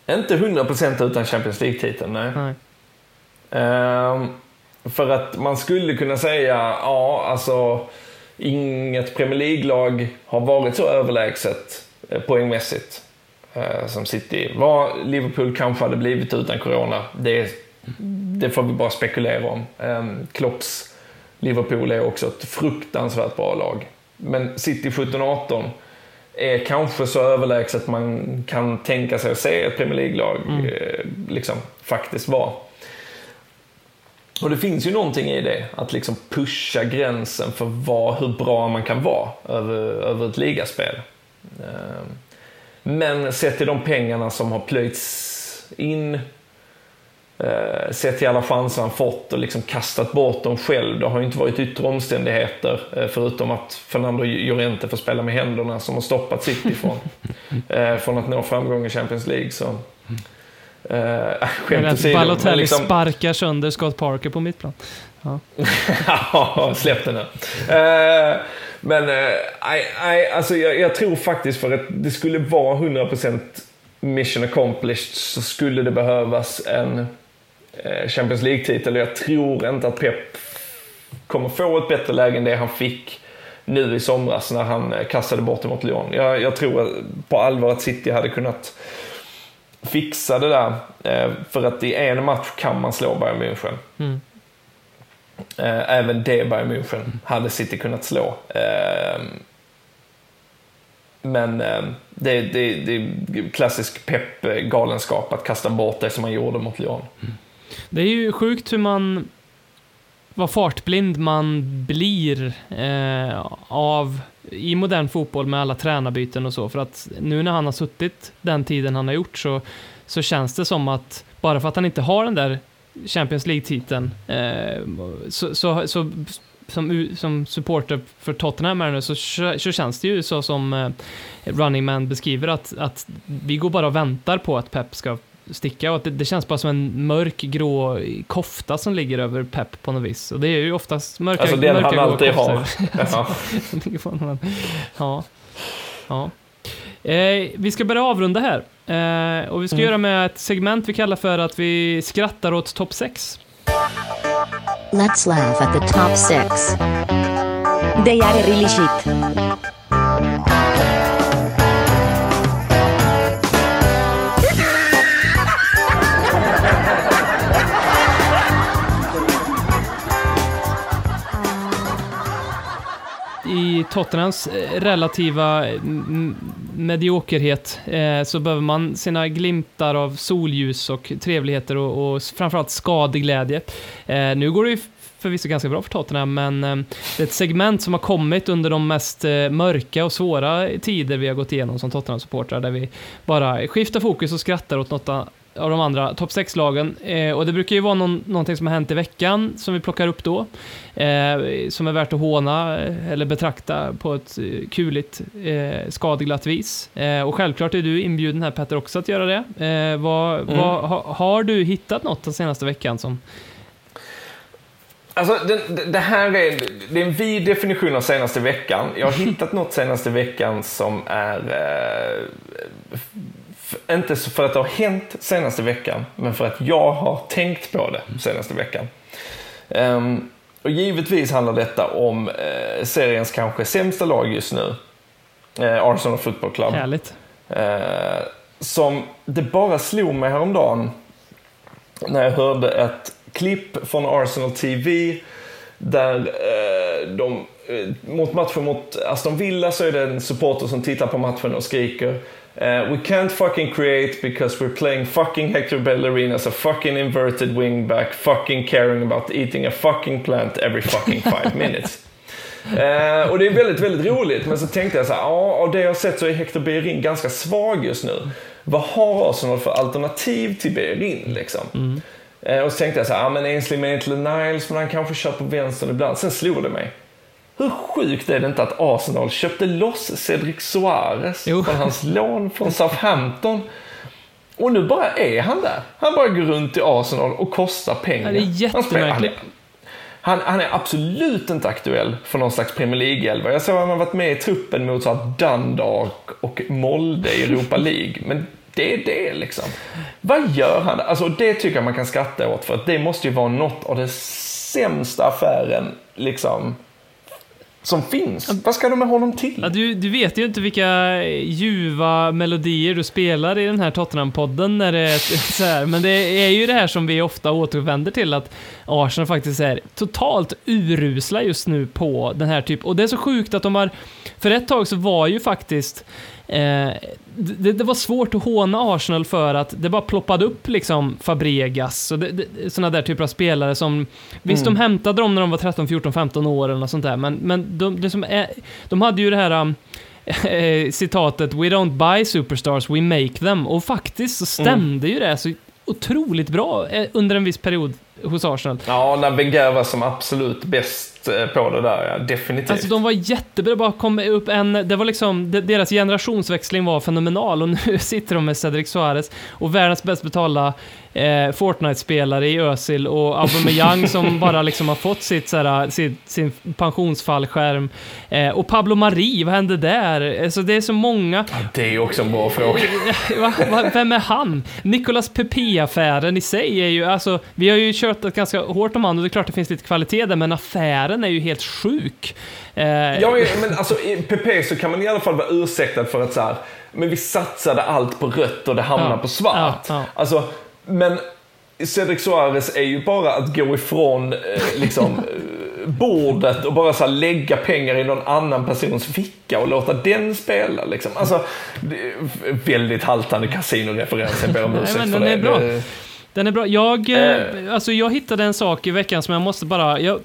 Inte 100% utan Champions League-titeln, nej. Nej. Ehm, för att man skulle kunna säga, ja, alltså inget Premier League-lag har varit så överlägset eh, poängmässigt eh, som City. Vad Liverpool kanske hade blivit utan corona, det, det får vi bara spekulera om. Eh, Klopps Liverpool är också ett fruktansvärt bra lag. Men City 17-18 är kanske så överlägset man kan tänka sig att se ett Premier League-lag eh, liksom, faktiskt vara. Och det finns ju någonting i det, att liksom pusha gränsen för vad, hur bra man kan vara över, över ett ligaspel. Men sett till de pengarna som har plöjts in, eh, sett till alla chanser han fått och liksom kastat bort dem själv. Det har ju inte varit yttre omständigheter, eh, förutom att Fernando Llorente får spela med händerna som har stoppat City från, eh, från att nå framgång i Champions League. Så, eh, skämt Eller att åsido, Balotelli liksom- sparkar sönder Scott Parker på mittplan. Ja, släpp den nu. Eh, men eh, nej, nej, alltså jag, jag tror faktiskt för att det skulle vara 100% mission accomplished så skulle det behövas en eh, Champions League-titel. Jag tror inte att Pep kommer få ett bättre läge än det han fick nu i somras när han eh, kastade bort det mot Lyon. Jag, jag tror på allvar att City hade kunnat fixa det där. eh, För att i en match kan man slå Bayern München. Mm. Eh, Även det Bayern München hade City kunnat slå. Eh, Men det, det, det är klassisk Pep-galenskap att kasta bort det som man gjorde mot Lyon. Det är ju sjukt hur man... Vad fartblind man blir eh, av i modern fotboll med alla tränarbyten och så. För att nu när han har suttit den tiden han har gjort så, så känns det som att bara för att han inte har den där Champions League-titeln eh, så, så, så som, som supporter för Tottenham här nu så, så känns det ju så som eh, Running Man beskriver att, att vi går bara och väntar på att Pep ska sticka och att det, det känns bara som en mörk grå kofta som ligger över Pep på något vis. Och det är ju oftast mörka, Alltså den mörka han grå alltid koftor. har. Ja. ja. ja. Eh, vi ska börja avrunda här. Eh, och vi ska göra med ett segment vi kallar för att vi skrattar åt topp 6. Let's laugh at the top six. They are really shit. I Tottenhams eh, relativa eh, mediokerhet eh, så behöver man sina glimtar av solljus och trevligheter och, och framförallt skadeglädje. Eh, nu går det ju förvisso ganska bra för Tottenham, men eh, det är ett segment som har kommit under de mest eh, mörka och svåra tider vi har gått igenom som Tottenham-supportrar, där vi bara skiftar fokus och skrattar åt något av de andra topp 6-lagen. Eh, och det brukar ju vara någon, någonting som har hänt i veckan som vi plockar upp då, eh, som är värt att håna eh, eller betrakta på ett eh, kuligt, eh, skadeglatt vis. Eh, och självklart är du inbjuden här Petter också att göra det. Vad, Mm. vad, ha, har du hittat något den senaste veckan som... Alltså, det, det- här är, det är en vid definition av senaste veckan. Jag har hittat något senaste veckan som är... Eh, inte för att det har hänt senaste veckan, men för att jag har tänkt på det senaste veckan. Ehm, och givetvis handlar detta om eh, seriens kanske sämsta lag just nu. Eh, Arsenal Football Club. Härligt. Eh, som det bara slog mig häromdagen när jag hörde ett klipp från Arsenal TV där eh, de, eh, mot matchen mot Aston Villa så är det en supporter som tittar på matchen och skriker eh, We can't fucking create because we're playing fucking Hector Bellerin as a fucking inverted wingback fucking caring about eating a fucking plant every fucking five minutes. Eh, och det är väldigt, väldigt roligt. Men så tänkte jag så här, ja, av det jag har sett så är Hector Bellerin ganska svag just nu. Vad har Arsenal för alternativ till Bellerin liksom? Eh, och så tänkte jag så här, ja men Ainsley Maitland-Niles, men han kanske kör på vänstern ibland. Sen slog det mig. Hur sjukt är det inte att Arsenal köpte loss Cedric Suarez Jo. från hans lån från Southampton? Och nu bara är han där. Han bara går runt i Arsenal och kostar pengar. Det är han jättemärkligt. han, han är absolut inte aktuell för någon slags Premier League-elva. Jag såg att han har varit med i truppen mot så Dundalk och Molde i Europa League. Men det är det liksom. Vad gör han? Alltså det tycker jag man kan skratta åt för att det måste ju vara något av det sämsta affären liksom som finns. Vad ska de med honom till? Ja, du, du vet ju inte vilka ljuva melodier du spelar i den här Tottenham-podden när det är så här, men det är ju det här som vi ofta återvänder till att Arsenal faktiskt är totalt urusla just nu på den här typen. Och det är så sjukt att de har, för ett tag så var ju faktiskt Eh, det, det, var svårt att håna Arsenal för att det bara ploppade upp liksom Fabregas och det, det, såna där typer av spelare som... Visst, Mm. de hämtade dem när de var 13, 14, 15 år eller något sånt där, men, men de, det som är, de hade ju det här eh, citatet “We don't buy superstars, we make them” och faktiskt så stämde ju det så otroligt bra eh, under en viss period hos Arsenal. Ja, när Wenger var som absolut bäst på det där, ja. Definitivt. Alltså de var jättebra, bara kom upp en, det var liksom, de- deras generationsväxling var fenomenal och nu sitter de med Cedric Suarez och världens bäst betalda eh, Fortnite-spelare i Özil och Aubameyang som bara liksom har fått sitt, såhär, sitt, sin pensionsfallskärm. Eh, och Pablo Mari, vad hände där? Alltså det är så många. Det är också en bra fråga. Va, va, vem är han? Nicolas Pepe-affären i sig är ju, alltså, vi har ju kört ganska hårt om han och det är klart det finns lite kvalitet där, men affären är ju helt sjuk. Eh, Ja, men alltså i PP så kan man i alla fall vara ursäktad för att så här, men vi satsade allt på rött och det hamnar Ja, på svart. ja, ja. Alltså, men Cedric Suarez är ju bara att gå ifrån eh, liksom, eh, bordet och bara så lägga pengar i någon annan persons ficka och låta den spela. Liksom. Alltså, väldigt haltande kasinoreferens, jag ber om ursäkt för det. är bra. Den är bra. Jag, eh, alltså jag hittade en sak i veckan som jag måste bara... Jag,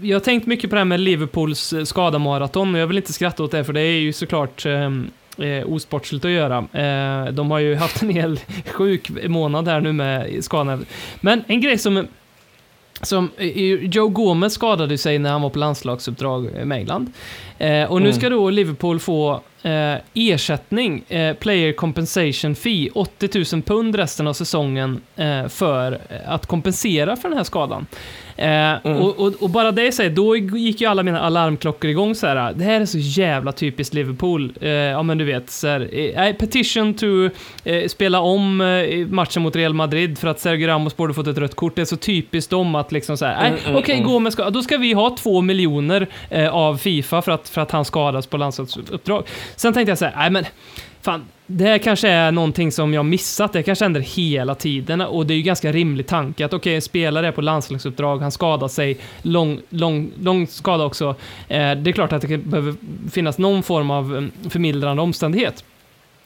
jag har tänkt mycket på det här med Liverpools eh, skadamaraton och jag vill inte skratta åt det för det är ju såklart eh, eh, osportsligt att göra. Eh, de har ju haft en hel sjuk månad här nu med skador. Men en grej som som, eh, Joe Gomez skadade sig när han var på landslagsuppdrag med England. Eh, och nu ska då Liverpool få eh, ersättning, eh, player compensation fee, 80 000 pund resten av säsongen eh, för att kompensera för den här skadan. Eh, och, och, och bara det sig, då gick ju alla mina alarmklockor igång så här. Det här är så jävla typiskt Liverpool. Eh, ja men du vet, så här, eh, petition to eh, spela om eh, matchen mot Real Madrid för att Sergio Ramos borde fått ett rött kort. Det är så typiskt dem att liksom så här, nej, okej, gå med ska, då ska vi ha två miljoner eh, av Fifa för att, för att han skadas på landslagsuppdrag. Sen tänkte jag så här, nej men Fan, det här kanske är någonting som jag missat. Det kanske händer hela tiden och det är ju ganska rimlig tanke att okej, en spelare är på landslagsuppdrag, han skadar sig, lång, lång, lång skada också. Eh, det är klart att det behöver finnas någon form av mm, förmildrande omständighet.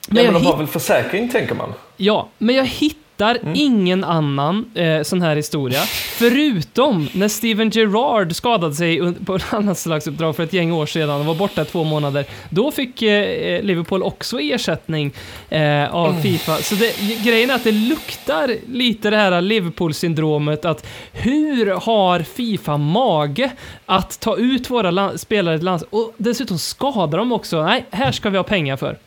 Ja, men de har väl försäkring, tänker man? Ja, men jag hittar Mm. ingen annan eh, sån här historia, förutom när Steven Gerrard skadade sig på ett landslagsuppdrag för ett gäng år sedan och var borta två månader. Då fick eh, Liverpool också ersättning eh, av Mm. Fifa. Så det, grejen är att det luktar lite det här Liverpool-syndromet att hur har Fifa mage att ta ut våra lan- spelare i ett lands... Och dessutom skadar de också. Nej, här ska vi ha pengar för.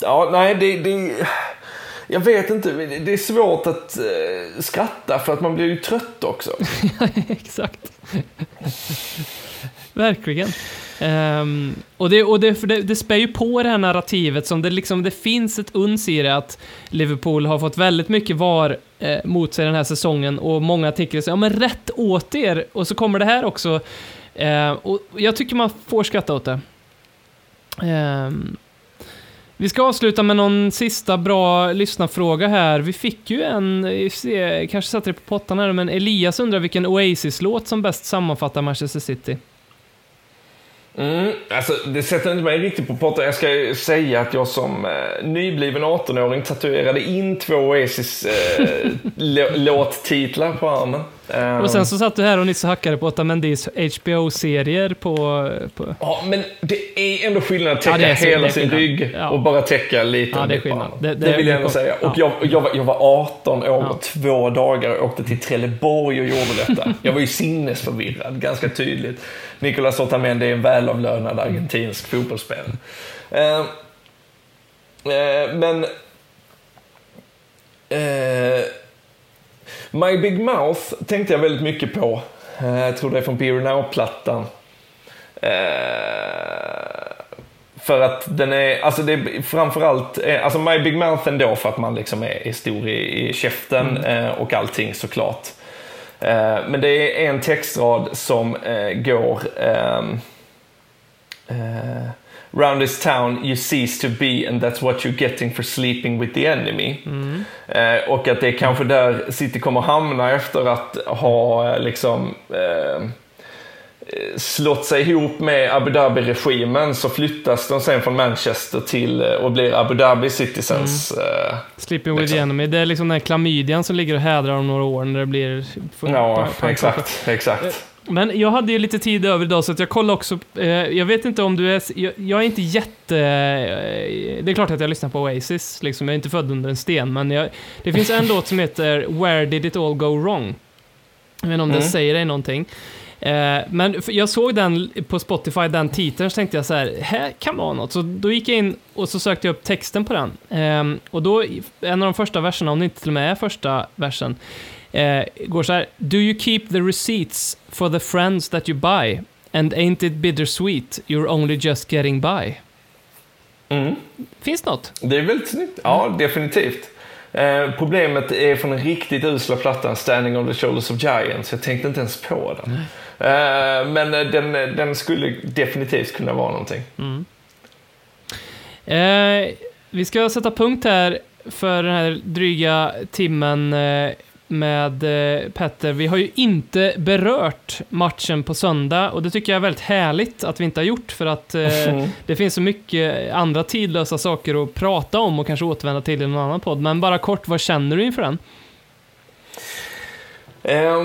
Ja, nej, det, det... Jag vet inte, det är svårt att eh, skratta för att man blir ju trött också. Exakt. Verkligen. Um, och det, och det, för det, det spär ju på det här narrativet som det liksom, det finns ett uns i det att Liverpool har fått väldigt mycket var eh, mot sig den här säsongen och många tycker så, ja men rätt åt er. Och så kommer det här också. Eh, och jag tycker man får skratta åt det. Um, vi ska avsluta med någon sista bra lyssnarfråga här. Vi fick ju en, se, kanske satte det på pottan här, men Elias undrar vilken Oasis-låt som bäst sammanfattar Manchester City. Mm, alltså, det sätter inte mig riktigt på pottan, Jag ska ju säga att jag som eh, nybliven 18-åring tatuerade in två Oasis eh, lå- låttitlar på armen. Eh, Och sen så satt du här och och hackade på Otamendis HBO-serier på... på... Ja, men det är ändå skillnad att Ja, täcka är så- hela sin rygg Ja. och bara täcka lite. Ja, det är skillnad. Det- Det, det- vill jag ändå säga. ja. Och jag, jag, var, jag var 18 år Ja. och två dagar och åkte till Trelleborg och gjorde detta. Jag var ju sinnesförvirrad, ganska tydligt. Nicolas Otamendi är en välavlönad argentinsk fotbollsspelare. Eh, eh, men... Eh, My Big Mouth tänkte jag väldigt mycket på. Eh, jag tror det är från Beer Now-plattan. Eh, för att den är, alltså det är framförallt, eh, alltså My Big Mouth ändå för att man liksom är, är stor i, i käften eh, och allting såklart. Men det är en textrad som går ehm, eh, Round this town you cease to be and that's what you're getting for sleeping with the enemy. Eh, och att det är kanske där City kommer hamna efter att ha eh, liksom eh, slått sig ihop med Abu Dhabi-regimen så flyttas de sen från Manchester till eh, och blir Abu Dhabi Citizens. eh, Sleeping with Liksom. the enemy. Det är liksom den här klamydian som ligger och hädrar om några år när det blir... Ja, exakt, exakt. Men jag hade ju lite tid över idag så att jag kollade också. Eh, jag vet inte om du är... Jag, jag är inte jätte... Eh, det är klart att jag lyssnar på Oasis, liksom. Jag är inte född under en sten, men jag, det finns en låt som heter Where did it all go wrong? Jag vet inte om det Mm. säger dig någonting. Eh, men jag såg den på Spotify, den titeln, så tänkte jag så här, här kan vara något. Så då gick jag in och så sökte jag upp texten på den. Eh, och då, en av de första verserna, om det inte till och med är första versen, eh, går så här. Do you keep the receipts for the friends that you buy? And ain't it bittersweet? You're only just getting by. Mm. Finns något? Det är väldigt snyggt. Ja, definitivt. Eh, problemet är från den riktigt usla plattan Standing on the Shoulders of Giants. Jag tänkte inte ens på den. Eh, men eh, den, den skulle definitivt kunna vara någonting. Eh, vi ska sätta punkt här för den här dryga timmen eh, med eh, Petter. Vi har ju inte berört matchen på söndag och det tycker jag är väldigt härligt att vi inte har gjort för att eh, det finns så mycket andra tidlösa saker att prata om och kanske återvända till i någon annan podd. Men bara kort, vad känner du inför den? Eh,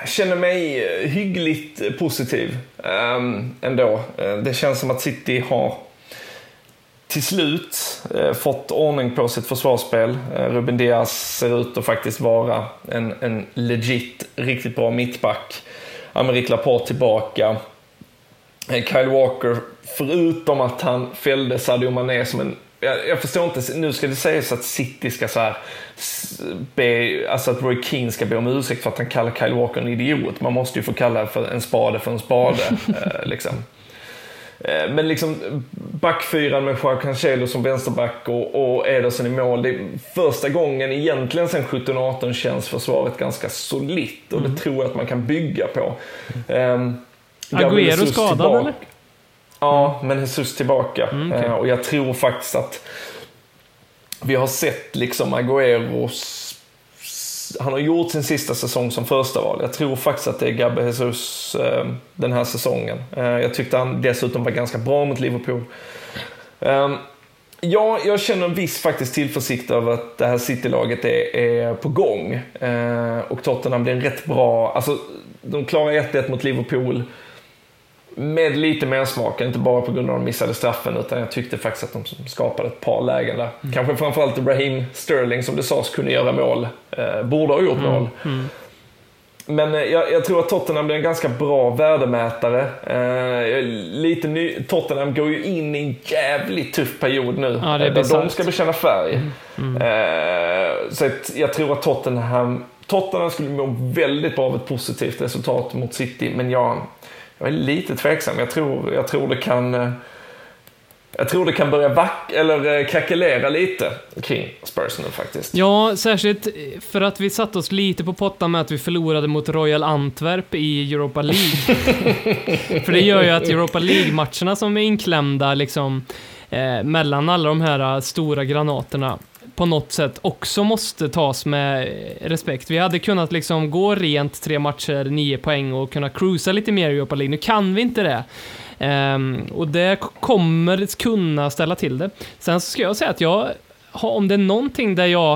jag känner mig hyggligt positiv eh, ändå. Eh, Det känns som att City har till slut eh, fått ordning på sitt försvarsspel. Eh, Ruben Diaz ser ut att faktiskt vara en, en legit, riktigt bra mittback. Amerik Laporte tillbaka. Eh, Kyle Walker, förutom att han fällde Sadio Mané som en jag, jag förstår inte, nu ska det sägas att City ska så här, be, alltså att Roy Keane ska be om ursäkt för att han kallar Kyle Walker en idiot. Man måste ju få kalla för en spade för en spade. Eh, liksom. Eh, Men liksom backfyran med Joao Cancelo som vänsterback och, och Ederson i mål. Det är första gången egentligen sedan 17-18 känns försvaret ganska solitt och det tror jag att man kan bygga på. Um, Agüero skadad, eller? Ja, men Jesus tillbaka. Mm, okej. Eh, och jag tror faktiskt att vi har sett liksom Agüeros han har gjort sin sista säsong som första val. Jag tror faktiskt att det är Gabbe Jesus eh, den här säsongen. Eh, jag tyckte han dessutom var ganska bra mot Liverpool. Eh, ja, jag känner en viss faktiskt tillförsikt över att det här City-laget är, är på gång. Eh, och Tottenham blir en rätt bra... Alltså, de klarar 1-1 mot Liverpool med lite mer smak, inte bara på grund av de missade straffen, utan jag tyckte faktiskt att de skapade ett par lägen där. Kanske framförallt Raheem Sterling, som det sades, kunde göra mål. Eh, borde ha gjort mål. Men eh, jag, jag tror att Tottenham blir en ganska bra värdemätare. Eh, lite ny, Tottenham går ju in i en jävligt tuff period nu. Ja, det är eh, där de ska bekänna färg. Eh, så att jag tror att Tottenham, Tottenham skulle må väldigt bra av ett positivt resultat mot City, men jag, jag är lite tveksam. Jag tror, jag tror det kan... eh, Jag tror det kan börja vack eller eh, krackelera lite kring Spurs nu faktiskt. Ja, särskilt för att vi satte oss lite på pottan med att vi förlorade mot Royal Antwerp i Europa League. för det gör ju att Europa League-matcherna som är inklämda liksom eh, mellan alla de här eh, stora granaterna på något sätt också måste tas med respekt. Vi hade kunnat liksom gå rent tre matcher, nio poäng och kunna cruisa lite mer i Europa League. Nu kan vi inte det. Um, och det kommer kunna ställa till det. Sen så ska jag säga att jag, om det är någonting där jag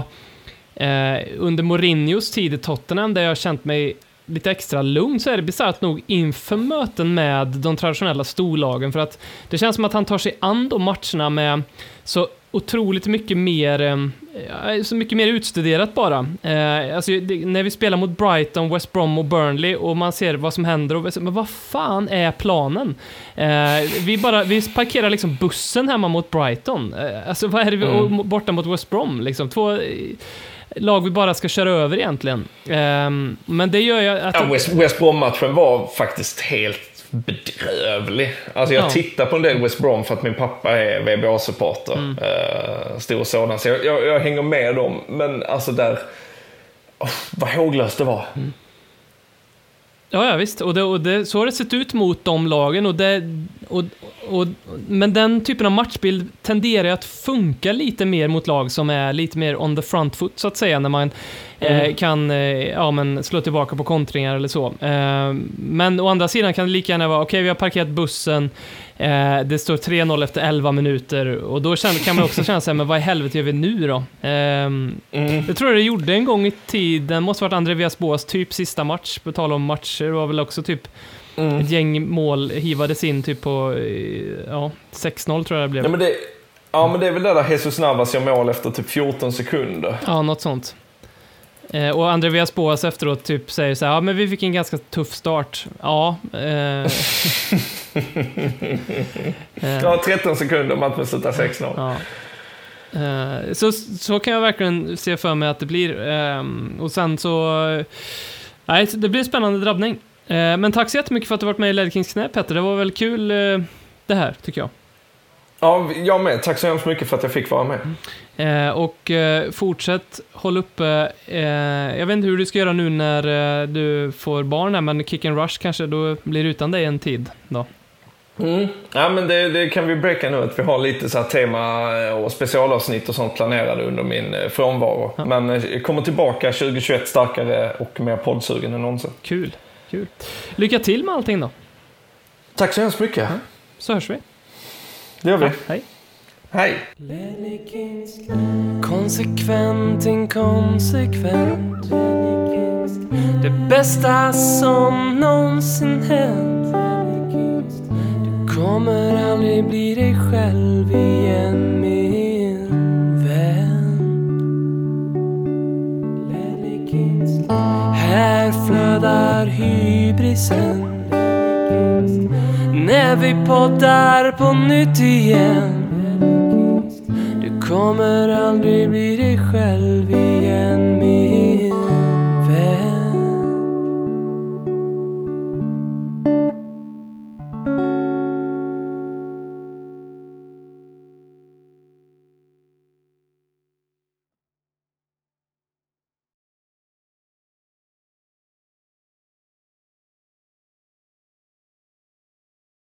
uh, under Mourinhos tid i Tottenham, där jag har känt mig lite extra lugn, så är det bisarrt nog inför möten med de traditionella storlagen, för att det känns som att han tar sig an de matcherna med så otroligt mycket mer, eh, så mycket mer utstuderat bara. Eh, alltså, det, när vi spelar mot Brighton, West Brom och Burnley och man ser vad som händer och men vad fan är planen? Eh, vi bara, vi parkerar liksom bussen hemma mot Brighton. Alltså vad är det vi, och borta mot West Brom liksom? Två lag vi bara ska köra över egentligen. Men det gör ju att... Ja, West, West Brom-matchen var faktiskt helt bedrövlig. Alltså jag Ja. tittar på en del West Brom för att min pappa är VBA-supporter. Mm. Eh, stor sådan. Så jag, jag, jag hänger med dem. Men alltså där... oh, vad håglöst det var. Ja, ja visst. Och, det, och det, så har det sett ut mot de lagen. Och det, och, och, men den typen av matchbild tenderar att funka lite mer mot lag som är lite mer on the front foot, så att säga, när man eh, kan eh, ja, men slå tillbaka på kontringar eller så. Eh, men å andra sidan kan det lika gärna vara, okej, vi har parkerat bussen, eh, det står 3-0 efter 11 minuter, och då kan man också känna sig, men vad i helvete gör vi nu då? Mm. Jag tror det gjorde en gång i tiden, måste varit André Villas-Boas typ sista match, på tal om matcher, det var väl också typ Mm. ett gäng mål hivades in typ på, ja, 6-0 tror jag det blev. Ja, men det, ja, men det är väl det där Jesus Navas gör mål efter typ 14 sekunder. Ja, något sånt. Eh, och André Villas-Boas efteråt typ säger så här, ja men vi fick en ganska tuff start. Ja. Eh, eh, Ja, 13 sekunder, matchen slutar 6-0. ja. Eh, så, så kan jag verkligen se för mig att det blir. Ehm, och sen så... Nej, det blir en spännande drabbning. Eh, men tack så jättemycket för att du varit med i Ledkings knä, Petter. Det var väl kul eh, det här, tycker jag. Ja, jag med. Tack så hemskt mycket för att jag fick vara med. Eh, och fortsätt håll uppe. Jag vet inte hur du ska göra nu när du får barn här, men Kick and Rush kanske då blir utan dig en tid då. Mm. Ja, men det, det kan vi breaka nu, att vi har lite så här tema och specialavsnitt och sånt planerade under min eh, frånvaro. Men eh, jag kommer tillbaka 2021 starkare och mer poddsugen än någonsin. Kul, kul. Lycka till med allting då, Tack så hemskt mycket. så hörs vi. Det gör vi. Hej. Hej! Konsekvent, inkonsekvent Det bästa som någonsin hänt kommer aldrig bli dig själv igen min vän. Här flödar hybrisen. När vi poddar på nytt igen. Du kommer aldrig bli dig själv igen min